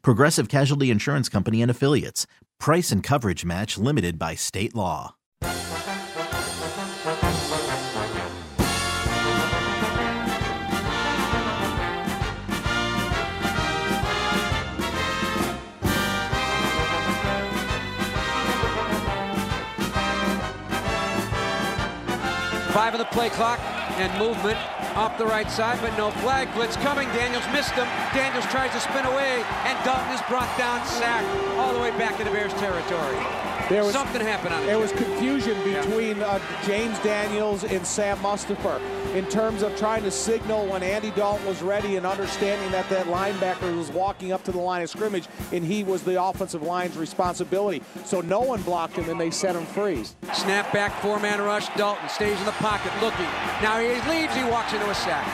Progressive Casualty Insurance Company and Affiliates. Price and coverage match limited by state law. Five of the play clock and movement off the right side, but no flag. Blitz coming. Daniels missed him. Daniels tries to spin away, and Dalton is brought down, sacked all the way back into Bears territory. There was, Something happened on it. There was confusion between uh, James Daniels and Sam Mustipher in terms of trying to signal when Andy Dalton was ready and understanding that that linebacker was walking up to the line of scrimmage and he was the offensive line's responsibility. So no one blocked him and they set him free. Snap back, four-man rush. Dalton stays in the pocket, looking. Now he leaves. He walks into a sack.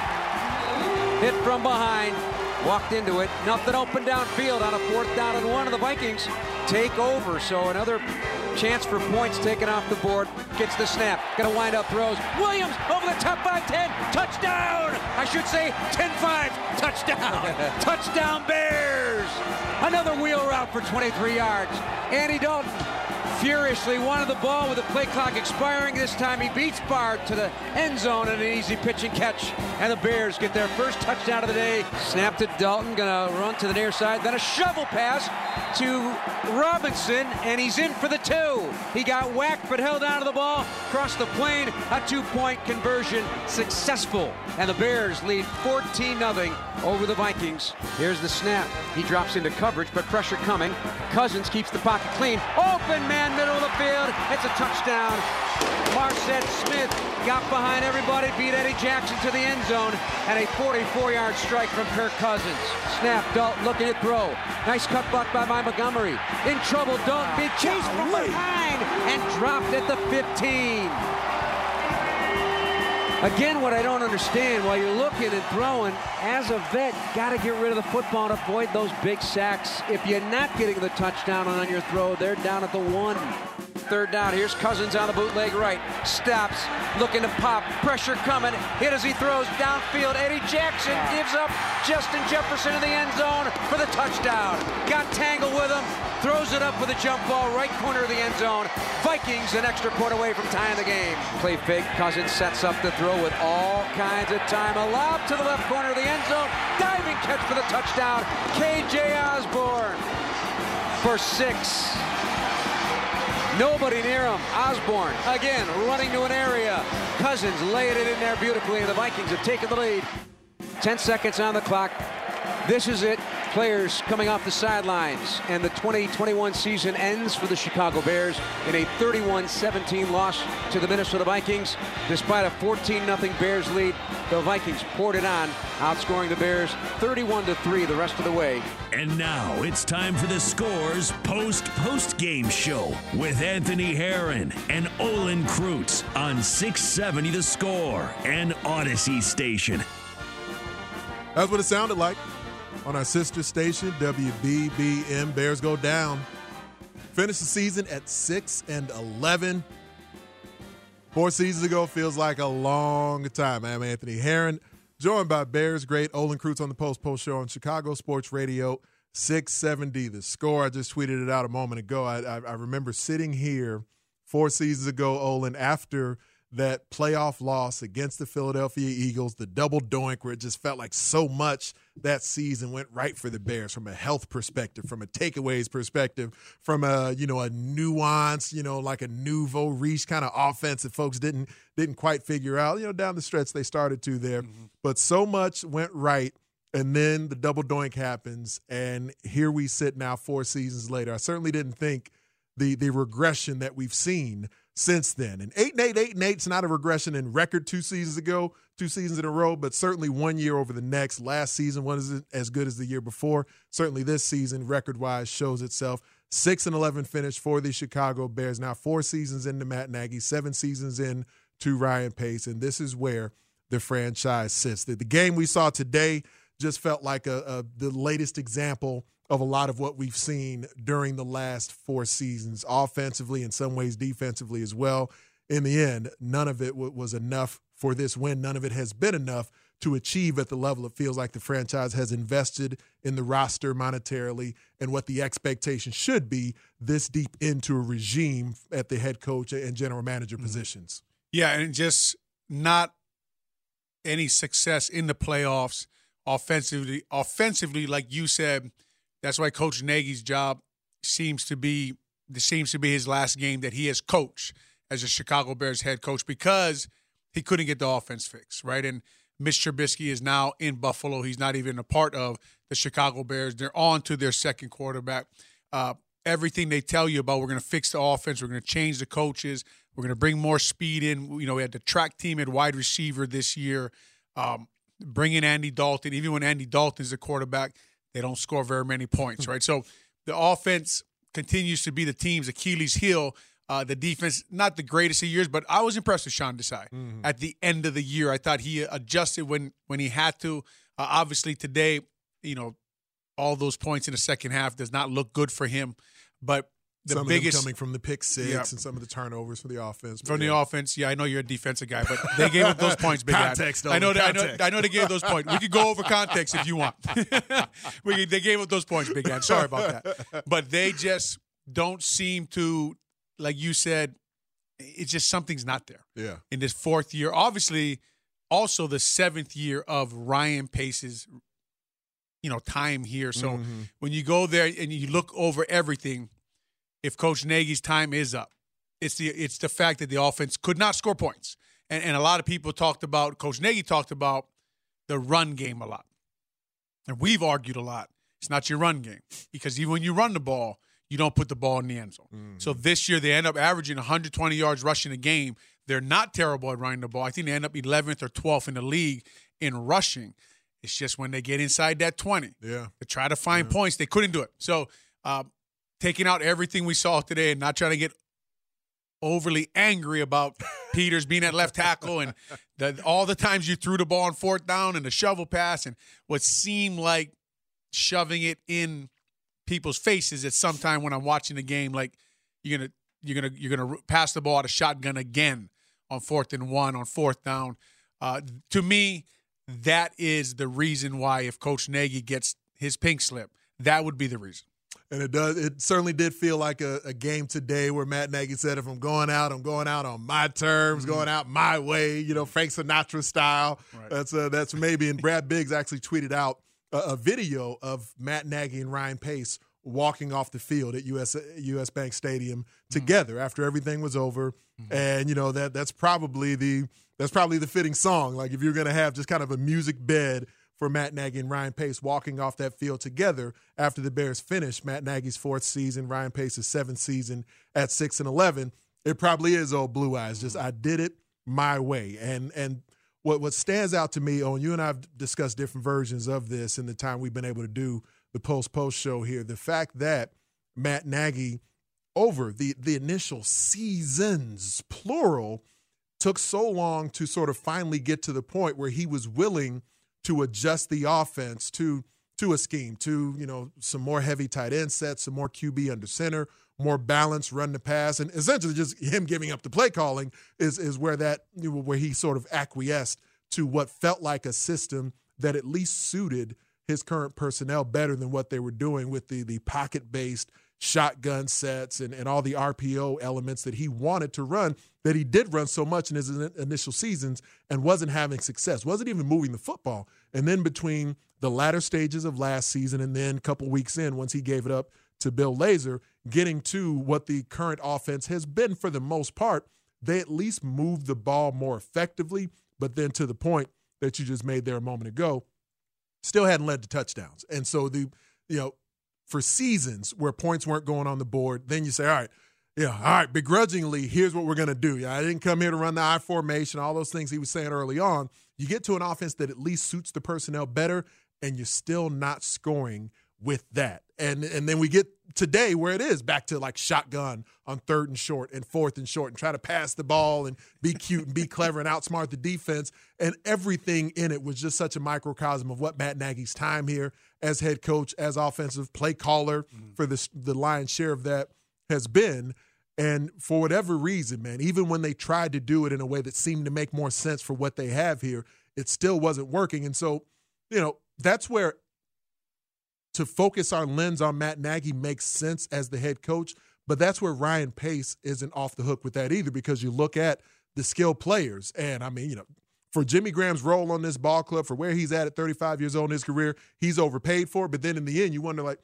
Hit from behind. Walked into it. Nothing open downfield on a fourth down and one of the Vikings take over. So another chance for points taken off the board. Gets the snap. Gonna wind up throws. Williams over the top 5-10. Touchdown! I should say 10-5. Touchdown. Touchdown Bears! Another wheel route for 23 yards. Andy Dalton furiously wanted the ball with the play clock expiring. This time he beats Bard to the end zone and an easy pitch and catch. And the Bears get their first touchdown of the day. Snap to Dalton, gonna run to the near side. Then a shovel pass to Robinson, and he's in for the two. He got whacked but held onto the ball, crossed the plane. A two-point conversion successful. And the Bears lead 14-0 over the Vikings. Here's the snap. He drops into coverage, but pressure coming. Cousins keeps the pocket clean. Open man, middle of the field. It's a touchdown. Marset Smith got behind everybody, beat Eddie Jackson to the end zone, and a 44-yard strike from Kirk Cousins. Snap, Dalton looking to throw. Nice cut block by my Montgomery. In trouble, Dalton being chased from behind and dropped at the 15. Again, what I don't understand, while you're looking and throwing, as a vet, got to get rid of the football and avoid those big sacks. If you're not getting the touchdown on your throw, they're down at the one. Third down, here's Cousins on the bootleg right. Stops, looking to pop, pressure coming, hit as he throws downfield. Eddie Jackson gives up Justin Jefferson in the end zone for the touchdown. Got tangled with him, throws it up with a jump ball, right corner of the end zone. Vikings an extra point away from tying the game. Play fake, Cousins sets up the throw with all kinds of time. A lob to the left corner of the end zone. Diving catch for the touchdown. KJ Osborn for six. Nobody near him. Osborn again running to an area. Cousins laying it in there beautifully, and the Vikings have taken the lead. 10 seconds on the clock. This is it. Players coming off the sidelines, and the 2021 season ends for the Chicago Bears in a 31-17 loss to the Minnesota Vikings. Despite a 14-0 Bears lead, the Vikings poured it on, outscoring the Bears 31-3 the rest of the way. And now it's time for the Scores Post Post Game Show with Anthony Herron and Olin Kreutz on 670 The Score and Audacy Station. That's what it sounded like on our sister station, WBBM. Bears go down. Finish the season at 6 and 11. Four seasons ago feels like a long time. I'm Anthony Herron, joined by Bears great Olin Kreutz on the Post Post Show on Chicago Sports Radio 670. The score, I just tweeted it out a moment ago. I, I, I remember sitting here four seasons ago, Olin, after that playoff loss against the Philadelphia Eagles, the double doink, where it just felt like so much that season went right for the Bears from a health perspective, from a takeaways perspective, from a you know a nuance, you know like a nouveau riche kind of offense that folks didn't didn't quite figure out. You know down the stretch they started to there, mm-hmm. but so much went right. And then the double doink happens, and here we sit now, four seasons later. I certainly didn't think the the regression that we've seen since then. And eight and eight, eight and eight's not a regression in record two seasons ago, two seasons in a row, but certainly one year over the next. Last season wasn't as good as the year before. Certainly this season, record wise, shows itself. Six and eleven finish for the Chicago Bears. Now four seasons into Matt Nagy, seven seasons in to Ryan Pace, and this is where the franchise sits. The, the game we saw today just felt like a, a the latest example of a lot of what we've seen during the last four seasons, offensively, in some ways, defensively as well. In the end, none of it w- was enough for this win. None of it has been enough to achieve at the level it feels like the franchise has invested in the roster monetarily and what the expectation should be this deep into a regime at the head coach and general manager mm-hmm. positions. Yeah, and just not any success in the playoffs offensively. Offensively, like you said, that's why Coach Nagy's job seems to be this seems to be his last game that he has coached as a Chicago Bears head coach because he couldn't get the offense fixed, right? And Mitch Trubisky is now in Buffalo. He's not even a part of the Chicago Bears. They're on to their second quarterback. Uh, everything they tell you about, we're going to fix the offense. We're going to change the coaches. We're going to bring more speed in. You know, we had the track team at wide receiver this year. Um, bring in Andy Dalton. Even when Andy Dalton is the quarterback, they don't score very many points, right? So the offense continues to be the team's Achilles heel. Uh, the defense, not the greatest of years, but I was impressed with Sean Desai. Mm-hmm. At the end of the year, I thought he adjusted when when he had to. Uh, obviously, today, you know, all those points in the second half does not look good for him. But the some biggest coming from the pick six yeah. and some of the turnovers for the offense. From yeah. the offense, yeah, I know you're a defensive guy, but they gave up those points. Big context, I know, that, I know, I know they gave up those points. We could go over context if you want. we they gave up those points, big guy. Sorry about that, but they just don't seem to, like you said, it's just something's not there. Yeah. In this fourth year, obviously, also the seventh year of Ryan Pace's, you know, time here. So mm-hmm. when you go there and you look over everything if Coach Nagy's time is up. It's the it's the fact that the offense could not score points. And, and a lot of people talked about Coach Nagy talked about the run game a lot. And we've argued a lot. It's not your run game. Because even when you run the ball, you don't put the ball in the end zone. Mm. So this year they end up averaging 120 yards rushing a game. They're not terrible at running the ball. I think they end up 11th or 12th in the league in rushing. It's just when they get inside that 20 yeah. to try to find yeah. points, they couldn't do it. So uh, taking out everything we saw today and not trying to get overly angry about Peters being at left tackle and the, all the times you threw the ball on fourth down and the shovel pass and what seemed like shoving it in people's faces at some time when I'm watching the game like you're gonna you're gonna you're gonna pass the ball at a shotgun again on fourth and one on fourth down. Uh, to me, that is the reason why if Coach Nagy gets his pink slip, that would be the reason. And it does. It certainly did feel like a, a, game today where Matt Nagy said, "If I'm going out, I'm going out on my terms, mm-hmm. going out my way." You know, Frank Sinatra style. Right. That's uh, that's maybe. And Brad Biggs actually tweeted out a, a, video of Matt Nagy and Ryan Pace walking off the field at US US Bank Stadium mm-hmm. together mm-hmm. after everything was over. Mm-hmm. And you know that that's probably the that's probably the fitting song. Like if you're going to have just kind of a music bed for Matt Nagy and Ryan Pace walking off that field together after the Bears finished Matt Nagy's fourth season, Ryan Pace's seventh season at six and eleven. It probably is old blue eyes. Just I did it my way. And and what what stands out to me, on you and I've discussed different versions of this in the time we've been able to do the post post show here. The fact that Matt Nagy over the the initial seasons plural took so long to sort of finally get to the point where he was willing to adjust the offense to to a scheme, to you know some more heavy tight end sets, some more QB under center, more balance, run the pass, and essentially just him giving up the play calling is is where that where he sort of acquiesced to what felt like a system that at least suited his current personnel better than what they were doing with the the pocket based shotgun sets and, and all the RPO elements that he wanted to run that he did run so much in his initial seasons and wasn't having success, wasn't even moving the football. And then between the latter stages of last season and then a couple weeks in, once he gave it up to Bill Lazor, getting to what the current offense has been for the most part, they at least moved the ball more effectively. But then to the point that you just made there a moment ago, still hadn't led to touchdowns. And so the, you know, for seasons where points weren't going on the board, then you say, all right, yeah, all right, begrudgingly, here's what we're going to do. Yeah, I didn't come here to run the I formation, all those things he was saying early on. You get to an offense that at least suits the personnel better, and you're still not scoring with that. And and then we get today where it is back to like shotgun on third and short and fourth and short and try to pass the ball and be cute and be clever and outsmart the defense. And everything in it was just such a microcosm of what Matt Nagy's time here as head coach, as offensive play caller mm-hmm. for the the lion's share of that has been. And for whatever reason, man, even when they tried to do it in a way that seemed to make more sense for what they have here, it still wasn't working. And so, you know, that's where to focus our lens on Matt Nagy makes sense as the head coach, but that's where Ryan Pace isn't off the hook with that either because you look at the skilled players. And I mean, you know, for Jimmy Graham's role on this ball club, for where he's at at 35 years old in his career, he's overpaid for. But then in the end, you wonder, like,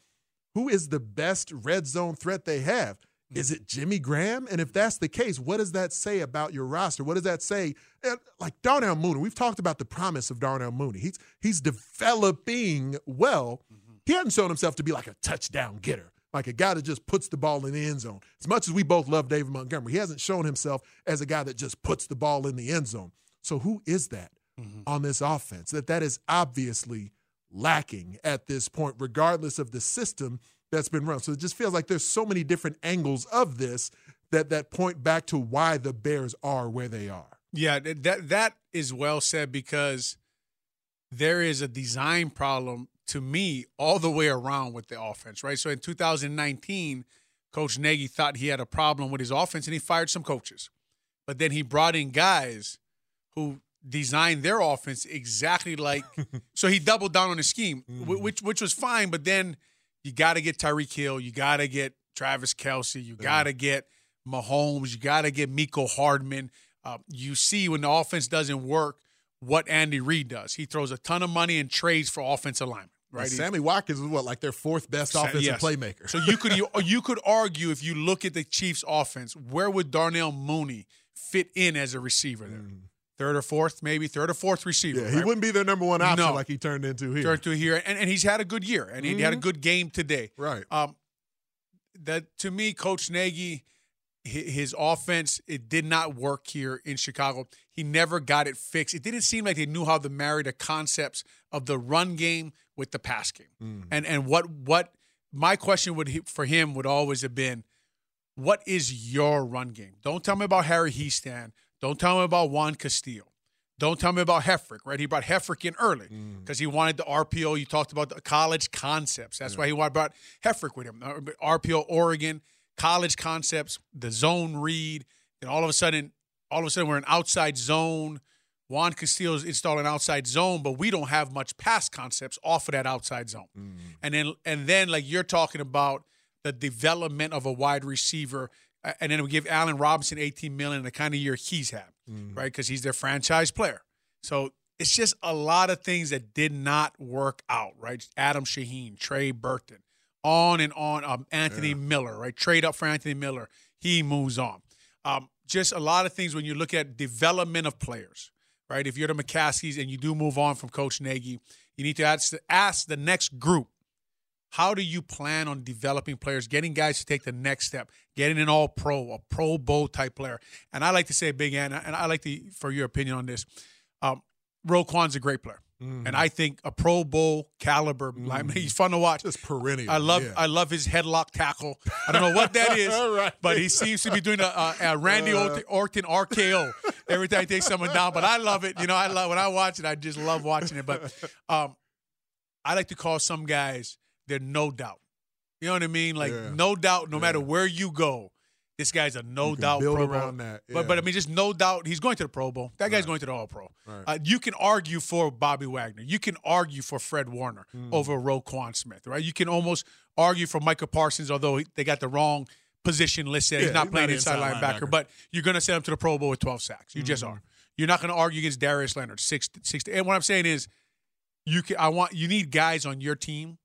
who is the best red zone threat they have? Is it Jimmy Graham? And if that's the case, what does that say about your roster? What does that say? Like Darnell Mooney, we've talked about the promise of Darnell Mooney. He's he's developing well. Mm-hmm he hasn't shown himself to be like a touchdown getter, like a guy that just puts the ball in the end zone. As much as we both love David Montgomery, he hasn't shown himself as a guy that just puts the ball in the end zone. So who is that mm-hmm. on this offense? That that is obviously lacking at this point, regardless of the system that's been run. So it just feels like there's so many different angles of this that that point back to why the Bears are where they are. Yeah, that that is well said because there is a design problem to me all the way around with the offense, right? So in 2019, Coach Nagy thought he had a problem with his offense and he fired some coaches. But then he brought in guys who designed their offense exactly like so he doubled down on his scheme, mm-hmm. which which was fine, but then you got to get Tyreek Hill, you got to get Travis Kelce, you got to get Mahomes, you got to get Mecole Hardman. Uh, you see when the offense doesn't work, what Andy Reid does. He throws a ton of money and trades for offensive linemen right? Sammy Watkins is what like their fourth best offensive yes. playmaker. so you could you, you could argue if you look at the Chiefs' offense, where would Darnell Mooney fit in as a receiver there? Mm. Third or fourth, maybe third or fourth receiver. Yeah, right? he wouldn't be their number one option no. like he turned into here. Turned to here, and, and he's had a good year, and mm-hmm. he had a mm-hmm. good game today. Right. Um, that to me, Coach Nagy, his offense it did not work here in Chicago. He never got it fixed. It didn't seem like they knew how to marry the concepts of the run game with the pass game. Mm. And and what what my question would for him would always have been, what is your run game? Don't tell me about Harry Hiestand. Don't tell me about Juan Castillo. Don't tell me about Helfrich, right? He brought Helfrich in early because mm. he wanted the RPO. You talked about the college concepts. That's yeah. why he brought Helfrich with him. Uh, RPO Oregon, college concepts, the zone read. and all of a sudden, all of a sudden, we're in outside zone Juan Castillo's installed an outside zone, but we don't have much pass concepts off of that outside zone. Mm. And then and then like you're talking about the development of a wide receiver, and then we give Allen Robinson 18 million the kind of year he's had, mm. right? Because he's their franchise player. So it's just a lot of things that did not work out, right? Adam Shaheen, Trey Burton, on and on. Um, Anthony yeah. Miller, right? Trade up for Anthony Miller. He moves on. Um, just a lot of things when you look at development of players right? If you're the McCaskeys and you do move on from Coach Nagy, you need to ask, ask the next group, how do you plan on developing players, getting guys to take the next step, getting an all pro, a pro bowl type player? And I like to say, Big Ann, and I like to, for your opinion on this, um, Roquan's a great player. Mm-hmm. And I think a Pro Bowl caliber mm-hmm. lineman. He's fun to watch. Just perennial. I love yeah. I love his headlock tackle. I don't know what that is, right. but he seems to be doing a, a, a Randy uh, Orton RKO every time he takes someone down. But I love it. You know, I love when I watch it. I just love watching it. But um, I like to call some guys they're no doubt. You know what I mean? Like yeah. no doubt, no yeah. matter where you go, This guy's a no doubt Pro Bowl. that, But but I mean, just no doubt he's going to the Pro Bowl. That guy's Right. going to the All Pro. Right. Uh, you can argue for Bobby Wagner. You can argue for Fred Warner Mm. over Roquan Smith. Right. You can almost argue for Michael Parsons, although they got the wrong position listed. Yeah, he's not he's playing not inside inside linebacker, linebacker. but you're going to send him to the Pro Bowl with 12 sacks. You just Mm-hmm. are. You're not going to argue against Darius Leonard six six. And what I'm saying is, you can. I want you need guys on your team,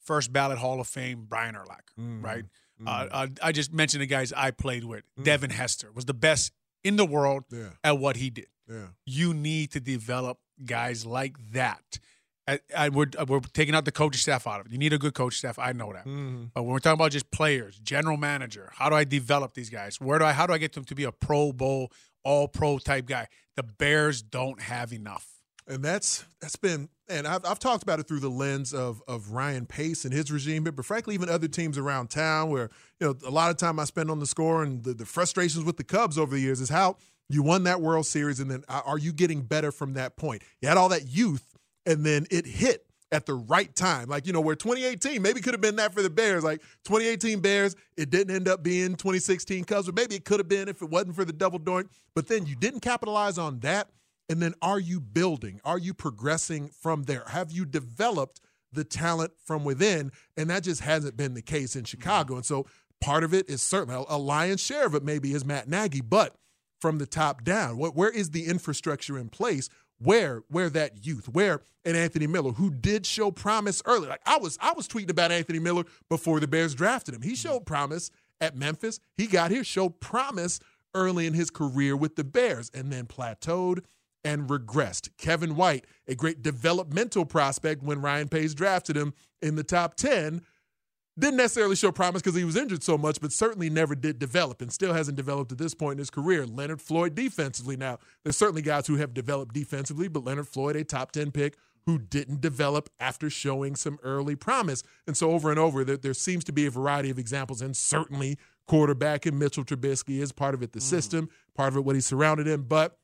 first ballot Hall of Fame Brian Urlacher, Mm-hmm. right? Uh, uh, I just mentioned the guys I played with. Mm-hmm. Devin Hester was the best in the world Yeah. at what he did. Yeah. You need to develop guys like that. I, I would, we're taking out the coaching staff out of it. You need a good coach staff. I know that. Mm-hmm. But when we're talking about just players, general manager, how do I develop these guys? Where do I? How do I get them to be a Pro Bowl, All Pro type guy? The Bears don't have enough. And that's that's been and I've, I've talked about it through the lens of of Ryan Pace and his regime, but, frankly, even other teams around town where you know a lot of time I spend on the score and the, the frustrations with the Cubs over the years is how you won that World Series and then are you getting better from that point? You had all that youth and then it hit at the right time. Like, you know, where 2018 maybe could have been that for the Bears. Like 2018 Bears, it didn't end up being 2016 Cubs, but maybe it could have been if it wasn't for the double doink. But then you didn't capitalize on that. And then are you building? Are you progressing from there? Have you developed the talent from within? And that just hasn't been the case in mm-hmm. Chicago. And so part of it is certainly a lion's share of it maybe is Matt Nagy, but from the top down, what, where is the infrastructure in place? Where where that youth, where and Anthony Miller, who did show promise early. Like I was I was tweeting about Anthony Miller before the Bears drafted him. He mm-hmm. showed promise at Memphis. He got here, showed promise early in his career with the Bears, and then plateaued and regressed. Kevin White, a great developmental prospect when Ryan Pace drafted him in the top 10, didn't necessarily show promise because he was injured so much, but certainly never did develop and still hasn't developed at this point in his career. Leonard Floyd defensively. Now, there's certainly guys who have developed defensively, but Leonard Floyd, a top 10 pick, who didn't develop after showing some early promise. And so over and over, there, there seems to be a variety of examples, and certainly quarterback and Mitchell Trubisky is part of it, the mm. system, part of it, what he's surrounded in, but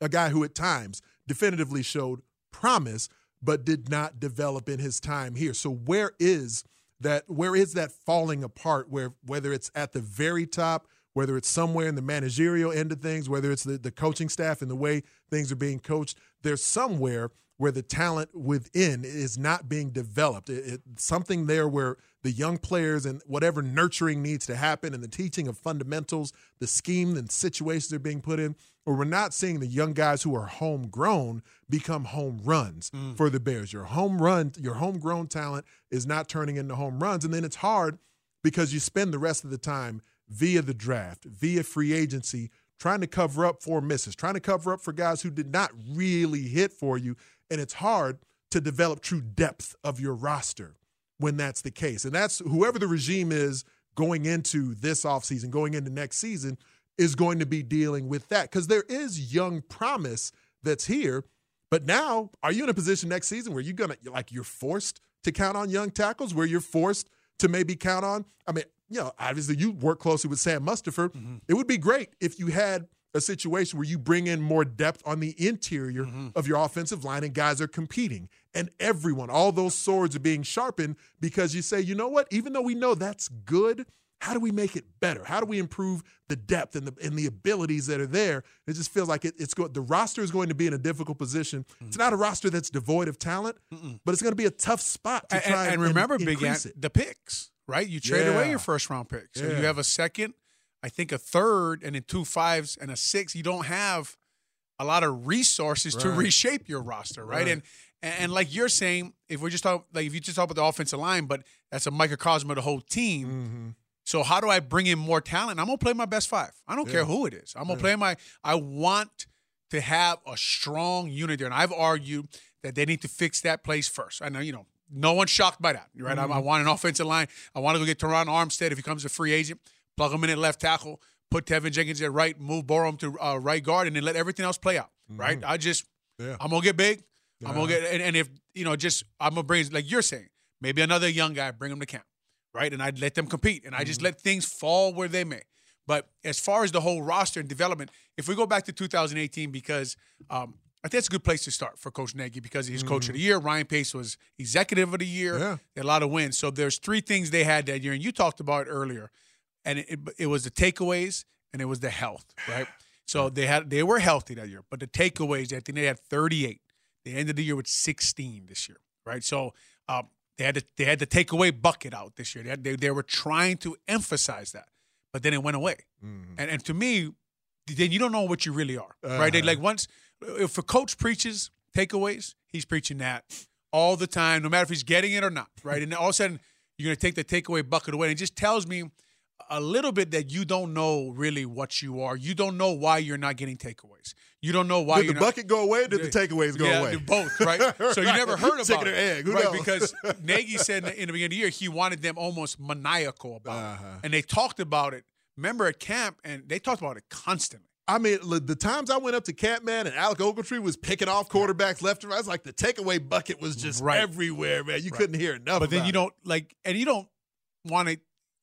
a guy who at times definitively showed promise but did not develop in his time here. So where is that where is that falling apart where whether it's at the very top, whether it's somewhere in the managerial end of things, whether it's the, the coaching staff and the way things are being coached, there's somewhere where the talent within is not being developed. It, it, something there where the young players and whatever nurturing needs to happen and the teaching of fundamentals, the scheme and situations they're being put in, or we're not seeing the young guys who are homegrown become home runs mm. for the Bears. Your home run, your homegrown talent is not turning into home runs. And then it's hard because you spend the rest of the time via the draft, via free agency, trying to cover up for misses, trying to cover up for guys who did not really hit for you. And it's hard to develop true depth of your roster when that's the case. And that's whoever the regime is going into this offseason, going into next season, is going to be dealing with that because there is young promise that's here. But now, are you in a position next season where you're gonna like you're forced to count on young tackles, where you're forced to maybe count on? I mean, you know, obviously you work closely with Sam Mustipher. Mm-hmm. It would be great if you had a situation where you bring in more depth on the interior mm-hmm. of your offensive line and guys are competing and everyone, all those swords are being sharpened because you say, you know what, even though we know that's good, how do we make it better? How do we improve the depth and the and the abilities that are there? It just feels like it, it's go, the roster is going to be in a difficult position. It's not a roster that's devoid of talent, but it's going to be a tough spot to And, try and and, remember, and Big Ant, the picks, right? You trade away your first round pick. So Yeah. you have a second, I think a third, and then two fives and a six. You don't have a lot of resources to reshape your roster, right? Right. And and like you're saying, if we're just talking like if you just talk about the offensive line, but that's a microcosm of the whole team. Mm-hmm. So how do I bring in more talent? I'm gonna play my best five. I don't care who it is. I'm gonna play my. I want to have a strong unit there, and I've argued that they need to fix that place first. I know you know no one's shocked by that, right? I, I want an offensive line. I want to go get Terron Armstead if he comes a free agent. Plug him in at left tackle. Put Teven Jenkins at right. Move Borom to uh, right guard, and then let everything else play out. Right? I just Yeah. I'm gonna get big. I'm gonna get and, and if you know just I'm gonna bring like you're saying maybe another young guy bring him to camp, right? And I'd let them compete and I Mm-hmm. just let things fall where they may. But as far as the whole roster and development, if we go back to 2018, because um, I think that's a good place to start for Coach Nagy because he's coach of the year. Ryan Pace was executive of the year. Mm-hmm. Yeah. A lot of wins. So there's three things they had that year, and you talked about it earlier. and it, it was the takeaways and it was the health, right? So they had they were healthy that year, but the takeaways, I think they had 38. They ended the year with 16 this year, right? So um, they had to, they had the takeaway bucket out this year. They, had, they they were trying to emphasize that, but then it went away. Mm-hmm. And and to me, then you don't know what you really are, right? They, Uh-huh. like once if a coach preaches takeaways, he's preaching that all the time, no matter if he's getting it or not, right? And all of a sudden, you're going to take the takeaway bucket away. And it just tells me a little bit that you don't know really what you are. You don't know why you're not getting takeaways. You don't know why Did the not, bucket go away? Or did the takeaways go yeah, away? Both, right? So you never heard about Chicken or it, egg? Who right? knows? Because Nagy said in the, in the beginning of the year he wanted them almost maniacal about Uh-huh. it, and they talked about it. Remember at camp, and they talked about it constantly. I mean, the times I went up to Camp Man and Alec Ogletree was picking off quarterbacks left and right, it's like the takeaway bucket was just Right. everywhere, man. You Right. couldn't hear enough. But then you it. don't like, and you don't want to.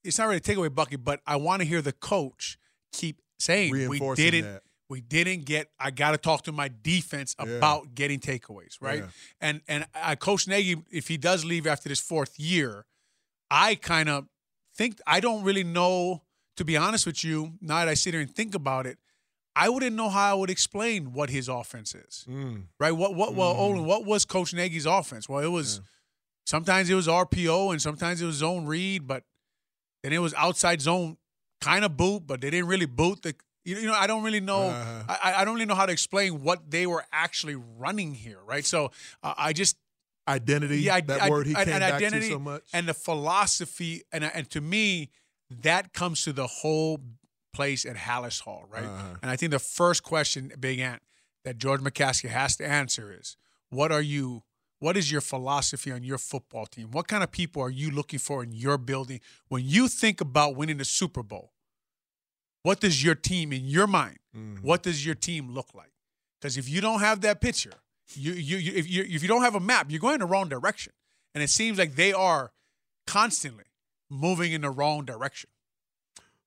It's not really a takeaway bucket, but I want to hear the coach keep saying we didn't. that. We didn't get. I got to talk to my defense Yeah. about getting takeaways, right? Yeah. And and I, Coach Nagy, if he does leave after this fourth year, I kind of think I don't really know. To be honest with you, now that I sit here and think about it, I wouldn't know how I would explain what his offense is Mm. right? What what well, Mm-hmm. Olin, what was Coach Nagy's offense? Well, it was sometimes it was RPO and sometimes it was zone read, but then it was outside zone kind of boot, but they didn't really boot the. You know, I don't really know. Uh-huh. I, I don't really know how to explain what they were actually running here, right? So uh, I just Identity, yeah, I- that I- word he and- came and back identity to so much. and the philosophy, and and to me, that comes to the whole place at Halas Hall, right? Uh-huh. And I think the first question, Big Ant, that George McCaskey has to answer is, what are you? What is your philosophy on your football team? What kind of people are you looking for in your building when you think about winning the Super Bowl? What does your team, in your mind, Mm-hmm. what does your team look like? Because if you don't have that picture, you, you, you if you if you don't have a map, you're going in the wrong direction. And it seems like they are constantly moving in the wrong direction.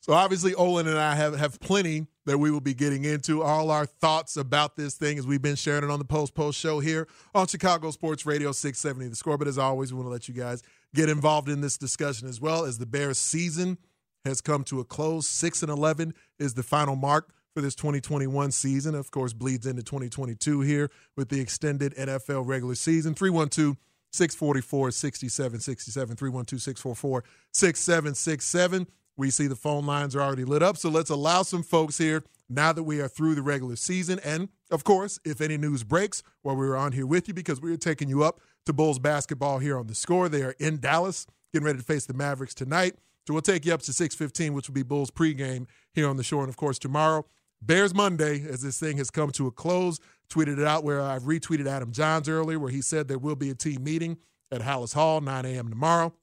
So obviously, Olin and I have, have plenty that we will be getting into. All our thoughts about this thing as we've been sharing it on the Post Post show here on Chicago Sports Radio 670 The Score. But as always, we want to let you guys get involved in this discussion as well as the Bears season has come to a close. 6 and 11 is the final mark for this 2021 season. Of course, bleeds into 2022 here with the extended NFL regular season. 312 644 6767. 312 644 6767. We see the phone lines are already lit up. So let's allow some folks here now that we are through the regular season. And of course, if any news breaks while we were on here with you, because we are taking you up to Bulls basketball here on the score. They are in Dallas, getting ready to face the Mavericks tonight. So we'll take you up to 615, which will be Bulls pregame here on the shore. And of course, tomorrow, Bears Monday, as this thing has come to a close. Tweeted it out where I've retweeted Adam Jahns earlier, where he said there will be a team meeting at Halas Hall, 9 a.m. tomorrow.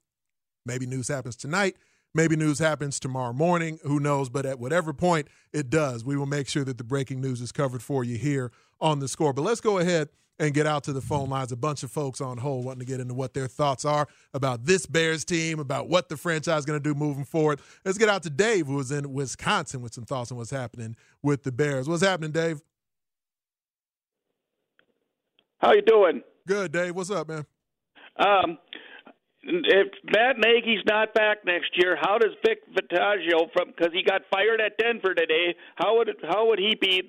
Maybe news happens tonight. Maybe news happens tomorrow morning. Who knows? But at whatever point it does, we will make sure that the breaking news is covered for you here on the score. But let's go ahead and get out to the phone lines. A bunch of folks on hold wanting to get into what their thoughts are about this Bears team, about what the franchise is going to do moving forward. Let's get out to Dave, who is in Wisconsin, with some thoughts on what's happening with the Bears. What's happening, Dave? How you doing? Good, Dave. What's up, man? Um, if Matt Nagy's not back next year, how does Vic Vitaggio from because he got fired at Denver today? How would how would he be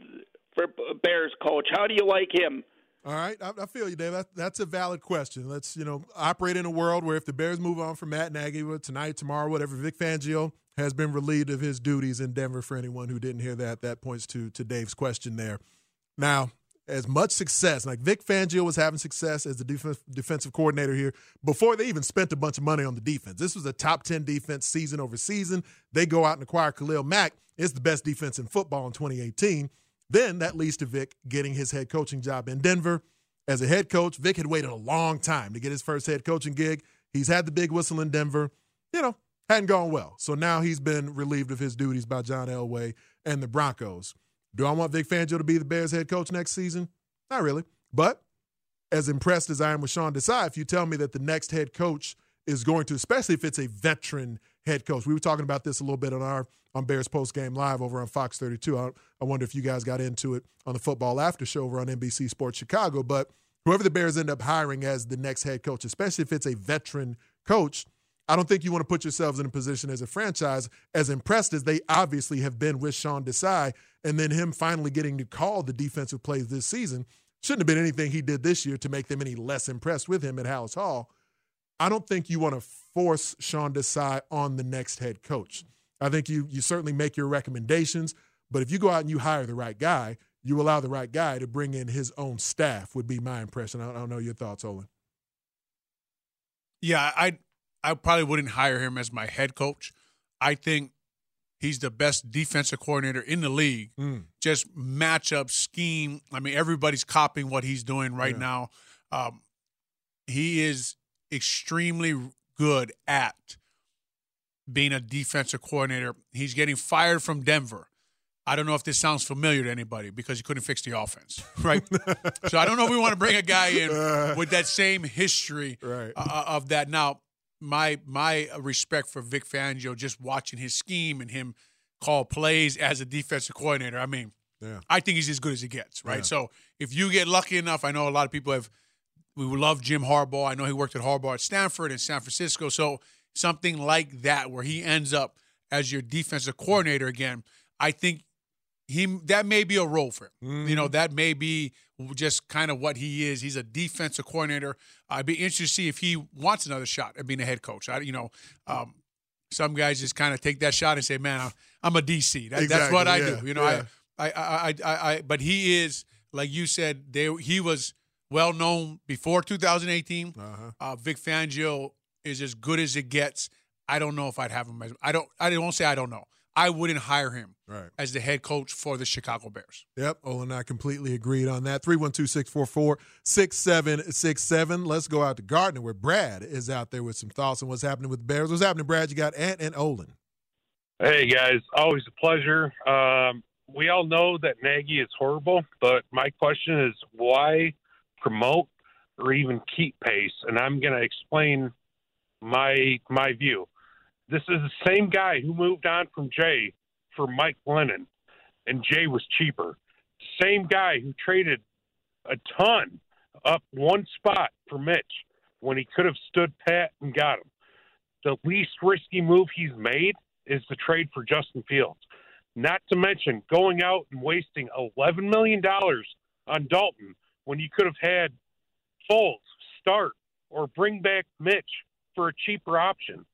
for Bears coach? How do you like him? All right, I, I feel you, Dave. That, that's a valid question. Let's you know operate in a world where if the Bears move on from Matt Nagy tonight, tomorrow, whatever, Vic Fangio has been relieved of his duties in Denver. For anyone who didn't hear that, that points to to Dave's question there. Now, as much success, like Vic Fangio was having success as the def- defensive coordinator here before they even spent a bunch of money on the defense. This was a top 10 defense season over season. They go out and acquire Khalil Mack. It's the best defense in football in 2018. Then that leads to Vic getting his head coaching job in Denver. As a head coach, Vic had waited a long time to get his first head coaching gig. He's had the big whistle in Denver. You know, hadn't gone well. So now he's been relieved of his duties by John Elway and the Broncos. Do I want Vic Fangio to be the Bears head coach next season? Not really. But as impressed as I am with Sean Desai, if you tell me that the next head coach is going to, especially if it's a veteran head coach, we were talking about this a little bit on our on Bears post game live over on Fox 32. I, I wonder if you guys got into it on the football after show over on NBC Sports Chicago. But whoever the Bears end up hiring as the next head coach, especially if it's a veteran coach, I don't think you want to put yourselves in a position as a franchise, as impressed as they obviously have been with Sean Desai, and then him finally getting to call the defensive plays this season. Shouldn't have been anything he did this year to make them any less impressed with him at Halas Hall. I don't think you want to force Sean Desai on the next head coach. I think you you certainly make your recommendations, but if you go out and you hire the right guy, you allow the right guy to bring in his own staff. Would be my impression. I don't know your thoughts, Olin. Yeah, I I probably wouldn't hire him as my head coach. I think he's the best defensive coordinator in the league. Mm. Just matchup scheme. I mean, everybody's copying what he's doing right yeah. now. Um, he is extremely good at being a defensive coordinator. He's getting fired from Denver. I don't know if this sounds familiar to anybody because he couldn't fix the offense, right? so I don't know if we want to bring a guy in with that same history right. uh, of that. Now, my my respect for Vic Fangio, just watching his scheme and him call plays as a defensive coordinator. I mean, yeah. I think he's as good as he gets, right? Yeah. So if you get lucky enough, I know a lot of people have. We love Jim Harbaugh. I know he worked at Harbaugh at Stanford and San Francisco. So something like that, where he ends up as your defensive coordinator again, I think he that may be a role for him. Mm-hmm. You know, mm-hmm. that may be just kind of what he is. He's a defensive coordinator. I'd be interested to see if he wants another shot at being a head coach. I, you know, um, some guys just kind of take that shot and say, "Man, I'm a DC. That, exactly, that's what I do." You know, yeah. I, I, I, I, I, but he is like you said. They, he was well known before 2018. Uh-huh. Uh, Vic Fangio is as good as it gets. I don't know if I'd have him as I don't. I don't say I don't know. I wouldn't hire him right. as the head coach for the Chicago Bears. Yep. Olin and I completely agreed on that. 312 644 6767. Let's go out to Gardner where Brad is out there with some thoughts on what's happening with the Bears. What's happening, Brad? You got Ant and Olin. Hey, guys. Always a pleasure. Um, we all know that Nagy is horrible, but my question is why promote or even keep pace? And I'm going to explain my my view. This is the same guy who moved on from Jay for Mike Glennon, and Jay was cheaper. Same guy who traded a ton up one spot for Mitch when he could have stood pat and got him. The least risky move he's made is the trade for Justin Fields. Not to mention going out and wasting $11 million on Dalton when you could have had Foles start or bring back Mitch for a cheaper option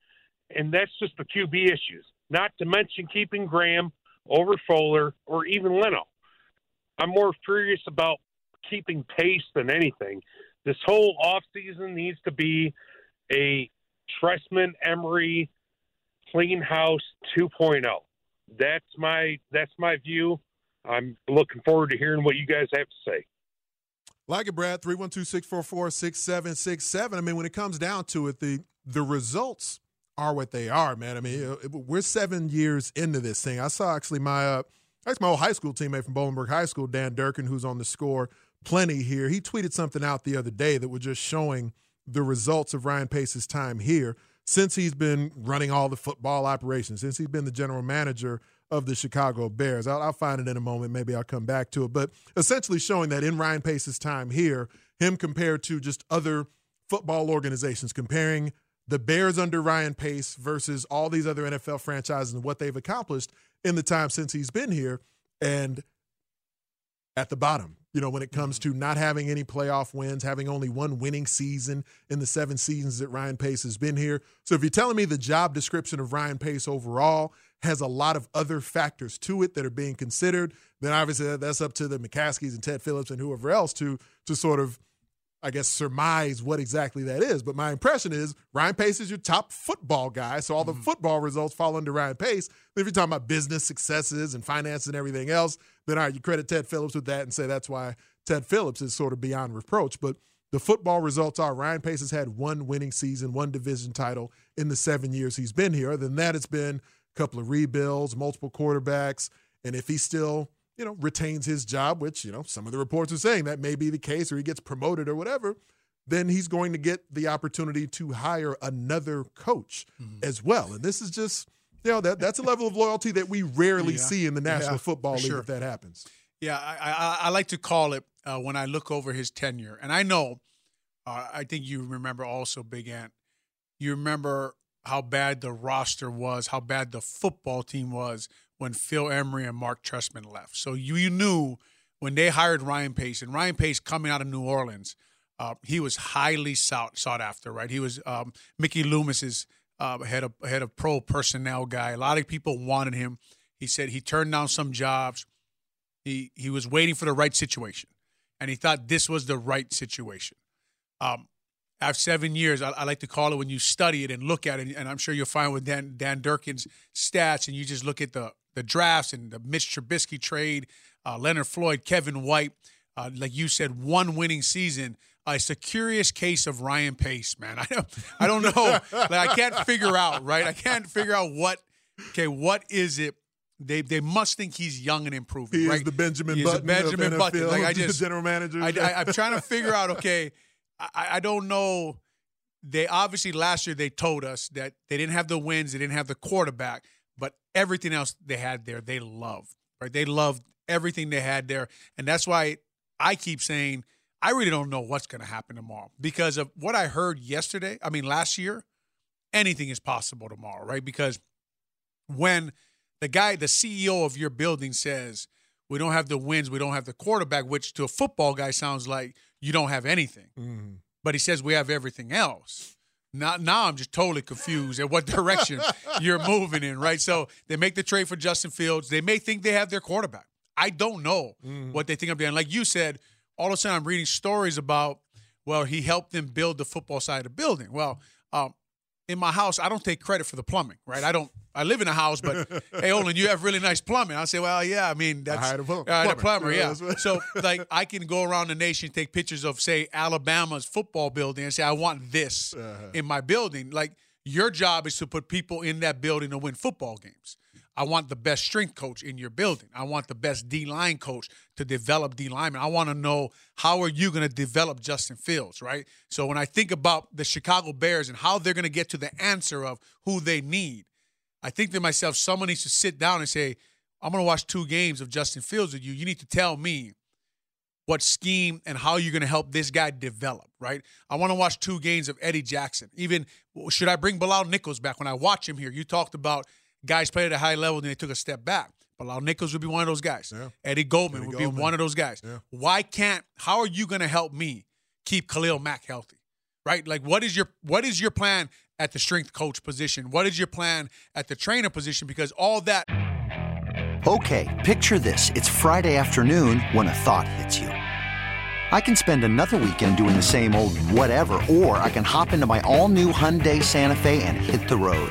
and that's just the QB issues. Not to mention keeping Graham over Fuller or even Leno. I'm more furious about keeping pace than anything. This whole offseason needs to be a Trestman Emery clean house 2.0. That's my that's my view. I'm looking forward to hearing what you guys have to say. Like it, Brad. 312 644 6767. I mean, when it comes down to it, the the results are what they are, man. I mean, uh, we're seven years into this thing. I saw actually my uh, that's my old high school teammate from Bolingbrook High School, Dan Durkin, who's on the score plenty here. He tweeted something out the other day that was just showing the results of Ryan Pace's time here since he's been running all the football operations, since he's been the general manager of the Chicago Bears. I'll, I'll, find it in a moment. Maybe I'll come back to it. But essentially showing that in Ryan Pace's time here, him compared to just other football organizations, comparing the Bears under Ryan Pace versus all these other NFL franchises and what they've accomplished in the time since he's been here. And at the bottom, you know, when it comes to not having any playoff wins, having only one winning season in the seven seasons that Ryan Pace has been here. So if you're telling me the job description of Ryan Pace overall has a lot of other factors to it that are being considered, then obviously that's up to the McCaskeys and Ted Phillips and whoever else to to sort of I guess, surmise what exactly that is. But my impression is Ryan Pace is your top football guy. So all the mm-hmm. football results fall under Ryan Pace. If you're talking about business successes and finance and everything else, then all right, you credit Ted Phillips with that and say that's why Ted Phillips is sort of beyond reproach. But the football results are Ryan Pace has had one winning season, one division title in the seven years he's been here. Other than that, it's been a couple of rebuilds, multiple quarterbacks. And if he's still you know, retains his job, which, you know, some of the reports are saying that may be the case, or he gets promoted or whatever, then he's going to get the opportunity to hire another coach mm-hmm. as well. And this is just, you know, that that's a level of loyalty that we rarely yeah. see in the National yeah, Football League sure. if that happens. Yeah, I, I, I like to call it uh, when I look over his tenure. And I know, uh, I think you remember also, Big Ant, you remember how bad the roster was, how bad the football team was when Phil Emery and Mark Trestman left. So you, you knew when they hired Ryan Pace, and Ryan Pace coming out of New Orleans, uh, he was highly sought, sought after, right? He was um, Mickey Loomis's uh, head of head of pro personnel guy. A lot of people wanted him. He said he turned down some jobs. He he was waiting for the right situation, and he thought this was the right situation. Um, after seven years, I, I, like to call it when you study it and look at it, and I'm sure you'll find with Dan Dan Durkin's stats, and you just look at the the drafts and the Mitch Trubisky trade, uh, Leonard Floyd, Kevin White, uh, like you said, one winning season. Uh, it's a curious case of Ryan Pace, man. I don't, I don't know. like, I can't figure out, right? I can't figure out what. Okay, what is it? They they must think he's young and improving. He right? is the Benjamin He's Button. Benjamin of Button. NFL, Like I just general manager. I, I, I'm trying to figure out. Okay, I, I don't know. They obviously last year they told us that they didn't have the wins, they didn't have the quarterback, but everything else they had there, they loved. Right? They loved everything they had there, and that's why I keep saying I really don't know what's going to happen tomorrow because of what I heard yesterday. I mean, last year, anything is possible tomorrow, right? Because when the guy, the CEO of your building says, we don't have the wins, we don't have the quarterback, which to a football guy sounds like you don't have anything. Mm-hmm. But he says we have everything else. Now, now I'm just totally confused at what direction you're moving in, right? So they make the trade for Justin Fields. They may think they have their quarterback. I don't know Mm-hmm. what they think of doing. Like you said, all of a sudden I'm reading stories about, well, he helped them build the football side of the building. Well, um, in my house, I don't take credit for the plumbing, right? I don't. I live in a house, but hey, Olin, you have really nice plumbing. I say, well, yeah. I mean, that's hired a plumber. I hired a Plumber. Yeah, yeah. that's what- so, like, I can go around the nation, take pictures of, say, Alabama's football building, and say, I want this Uh-huh. in my building. Like, your job is to put people in that building to win football games. I want the best strength coach in your building. I want the best D line coach to develop D linemen. I want to know how are you going to develop Justin Fields, right? So when I think about the Chicago Bears and how they're going to get to the answer of who they need, I think to myself, someone needs to sit down and say, I'm going to watch two games of Justin Fields with you. You need to tell me what scheme and how you're going to help this guy develop, right? I want to watch two games of Eddie Jackson. Even should I bring Bilal Nichols back? When I watch him here, you talked about guys played at a high level and they took a step back. But Bilal Nichols would be one of those guys. Yeah. Eddie Goldman Eddie would Goldman. be one of those guys. Yeah. Why can't? How are you going to help me keep Khalil Mack healthy? Right? Like, what is your what is your plan at the strength coach position? What is your plan at the trainer position? Because all that Okay, picture this. It's Friday afternoon when a thought hits you. I can spend another weekend doing the same old whatever, or I can hop into my all new Hyundai Santa Fe and hit the road.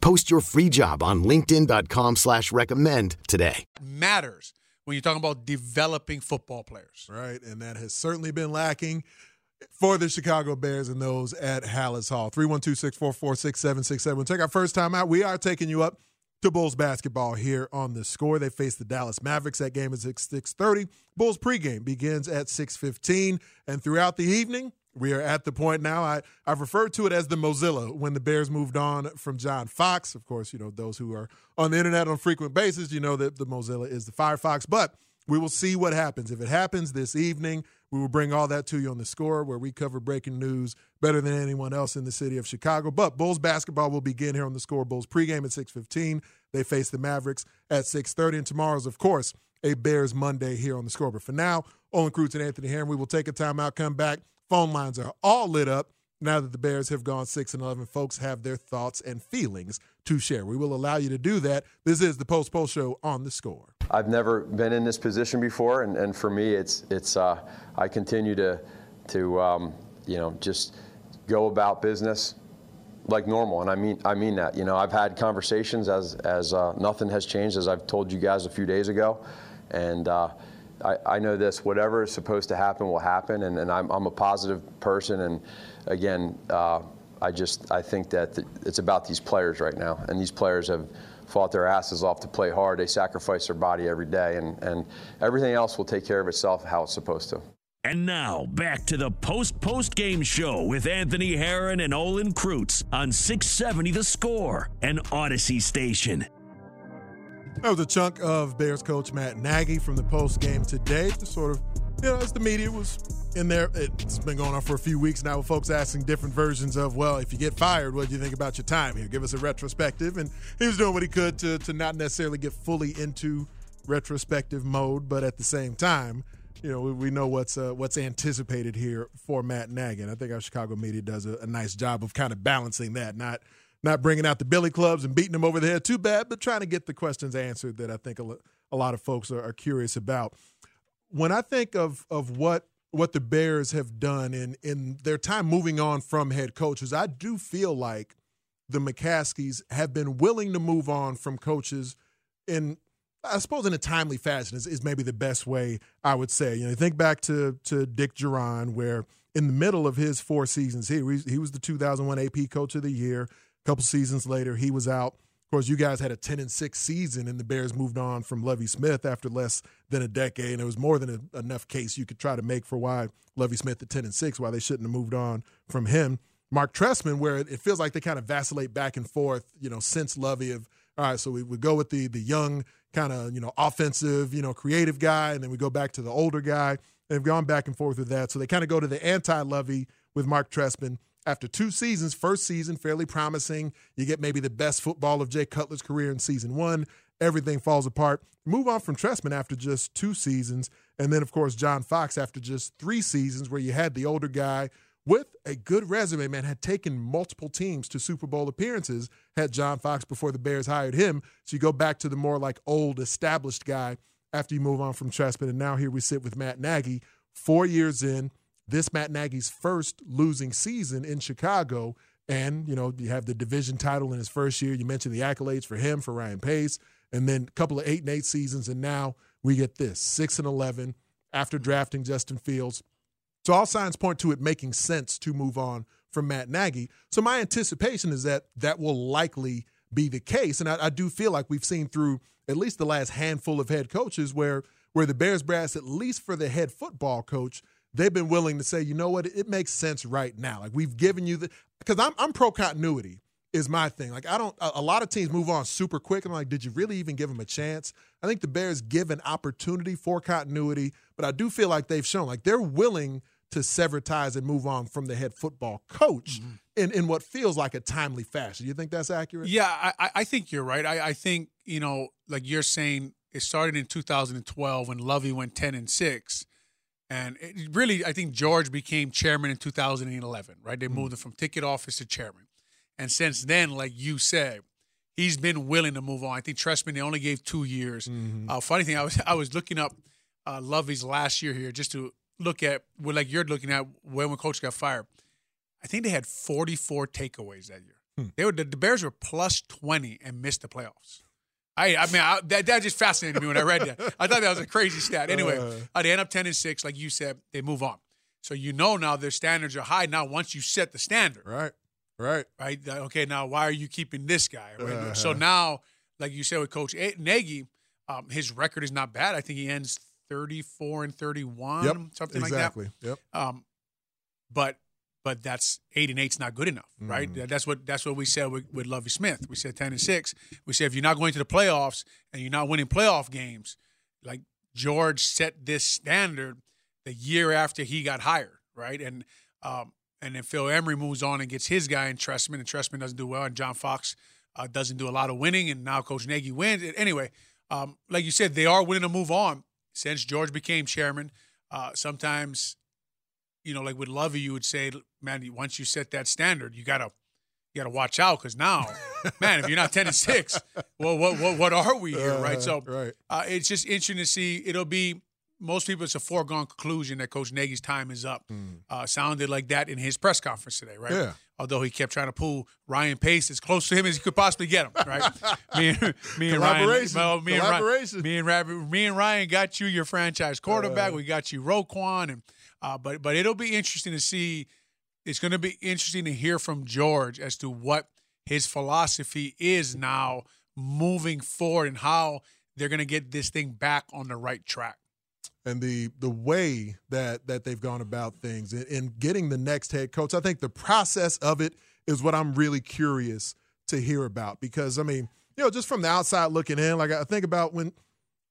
Post your free job on linkedin.com slash recommend today. matters when you're talking about developing football players. Right, and that has certainly been lacking for the Chicago Bears and those at Halas Hall. 312-644-6767. Take our first time out. We are taking you up to Bulls basketball here on the score. They face the Dallas Mavericks. That game is at 6.30. Bulls pregame begins at 6.15. And throughout the evening, we are at the point now. I, I've referred to it as the Mozilla when the Bears moved on from John Fox. Of course, you know, those who are on the internet on a frequent basis, you know that the Mozilla is the Firefox. But we will see what happens. If it happens this evening, we will bring all that to you on the score where we cover breaking news better than anyone else in the city of Chicago. But Bulls basketball will begin here on the score. Bulls pregame at 6:15. They face the Mavericks at 6:30 and tomorrow's of course a Bears Monday here on the score. But for now, Olin Kreutz and Anthony Herron, we will take a timeout, come back. Phone lines are all lit up now that the Bears have gone 6 and 11. Folks have their thoughts and feelings to share. We will allow you to do that. This is the Post Post Show on the score. I've never been in this position before, and, and for me, it's it's uh, I continue to to um, you know just go about business like normal, and I mean I mean that. You know, I've had conversations as as uh, nothing has changed, as I've told you guys a few days ago, and. Uh, I, I, know this, whatever is supposed to happen will happen, and, and I'm, I'm, a positive person. And again, uh, I just I think that it's about these players right now, and these players have fought their asses off to play hard. They sacrifice their body every day, and, and everything else will take care of itself how it's supposed to. And now back to the post post game show with Anthony Herron and Olin Kreutz on 670 The Score and Audacy Station. That was a chunk of Bears coach Matt Nagy from the post game today to sort of, you know, as the media was in there, it's been going on for a few weeks now with folks asking different versions of, well, if you get fired, what do you think about your time here? Give us a retrospective. And he was doing what he could to, to not necessarily get fully into retrospective mode, but at the same time, you know, we, we know what's uh, what's anticipated here for Matt Nagy. And I think our Chicago media does a, a nice job of kind of balancing that, not – not bringing out the billy clubs and beating them over the head too bad, but trying to get the questions answered that I think a, lot of folks are, are, curious about. When I think of of what what the Bears have done in in their time moving on from head coaches, I do feel like the McCaskeys have been willing to move on from coaches in I suppose in a timely fashion is, is maybe the best way I would say. You know, think back to to Dick Jauron, where in the middle of his four seasons here, he, he was the 2001 AP Coach of the Year couple seasons later, he was out. Of course, you guys had a 10 and 6 season, and the Bears moved on from Lovie Smith after less than a decade. And it was more than a, enough case you could try to make for why Lovie Smith at 10 and 6, why they shouldn't have moved on from him. Mark Trestman, where it feels like they kind of vacillate back and forth, you know, since Lovie of all right, so we would go with the the young kind of you know offensive, you know, creative guy, and then we go back to the older guy. They've gone back and forth with that, so they kind of go to the anti Lovie with Mark Trestman, after two seasons, first season fairly promising. You get maybe the best football of Jay Cutler's career in season one. Everything falls apart. Move on from Trestman after just two seasons. And then, of course, John Fox after just three seasons, where you had the older guy with a good resume, man, had taken multiple teams to Super Bowl appearances, had John Fox before the Bears hired him. So you go back to the more like old, established guy after you move on from Trestman. And now here we sit with Matt Nagy, four years in, this Matt Nagy's first losing season in Chicago. And, you know, you have the division title in his first year. You mentioned the accolades for him, for Ryan Pace, and then a couple of eight and eight seasons. And now we get this six and 11 after drafting Justin Fields. So all signs point to it making sense to move on from Matt Nagy. So my anticipation is that that will likely be the case. And I, I do feel like we've seen through at least the last handful of head coaches where where the Bears brass, at least for the head football coach, they've been willing to say, you know what, it makes sense right now. Like we've given you the because I'm I'm pro continuity is my thing. Like I don't a, lot of teams move on super quick. I'm like, did you really even give them a chance? I think the Bears give an opportunity for continuity, but I do feel like they've shown like they're willing to sever ties and move on from the head football coach mm-hmm. in, in what feels like a timely fashion. You think that's accurate? Yeah, I, I think you're right. I, I think, you know, like you're saying, it started in 2012 when Lovie went 10 and 6 and really, I think George became chairman in 2011, right? They mm-hmm. moved him from ticket office to chairman. And since then, like you said, he's been willing to move on. I think Trestman, they only gave two years. Mm-hmm. Uh, funny thing, I was I was looking up uh, Lovie's last year here just to look at, well, like you're looking at when when coach got fired. I think they had 44 takeaways that year. Hmm. They were the, the Bears were plus 20 and missed the playoffs. I, I mean, I, that, that just fascinated me when I read that. I thought that was a crazy stat. Anyway, uh, they end up 10 and 6, like you said, they move on. So you know now their standards are high now once you set the standard. Right. Right. Right. Okay, now why are you keeping this guy? Right? Uh-huh. So now, like you said with Coach Nagy, um, his record is not bad. I think he ends 34 and 31, yep, something exactly. like that. Exactly. Yep. Um, but but that's eight and eight's not good enough, right? Mm. That's what that's what we said with, with Lovie Smith. We said ten and six. We said if you're not going to the playoffs and you're not winning playoff games, like George set this standard the year after he got hired, right? And um, and then Phil Emery moves on and gets his guy in Trestman, and Trestman doesn't do well, and John Fox uh, doesn't do a lot of winning, and now Coach Nagy wins. Anyway, um, like you said, they are willing to move on since George became chairman. Uh, sometimes, you know, like with Lovie, you would say, man, once you set that standard, you gotta you gotta watch out because now, man, if you're not ten and six, well, what what what are we here, right? So, right. Uh, it's just interesting to see. It'll be most people. It's a foregone conclusion that Coach Nagy's time is up. Mm. Uh, sounded like that in his press conference today, right? Yeah. Although he kept trying to pull Ryan Pace as close to him as he could possibly get him, right? me, and, me and Ryan, well, me and Ryan, me and Ryan, me and Ryan got you your franchise quarterback. we got you Roquan, and uh, but but it'll be interesting to see. It's going to be interesting to hear from George as to what his philosophy is now moving forward and how they're going to get this thing back on the right track. and the the way that that they've gone about things in, in getting the next head coach. I think the process of it is what I'm really curious to hear about because I mean, you know, just from the outside looking in, like I think about when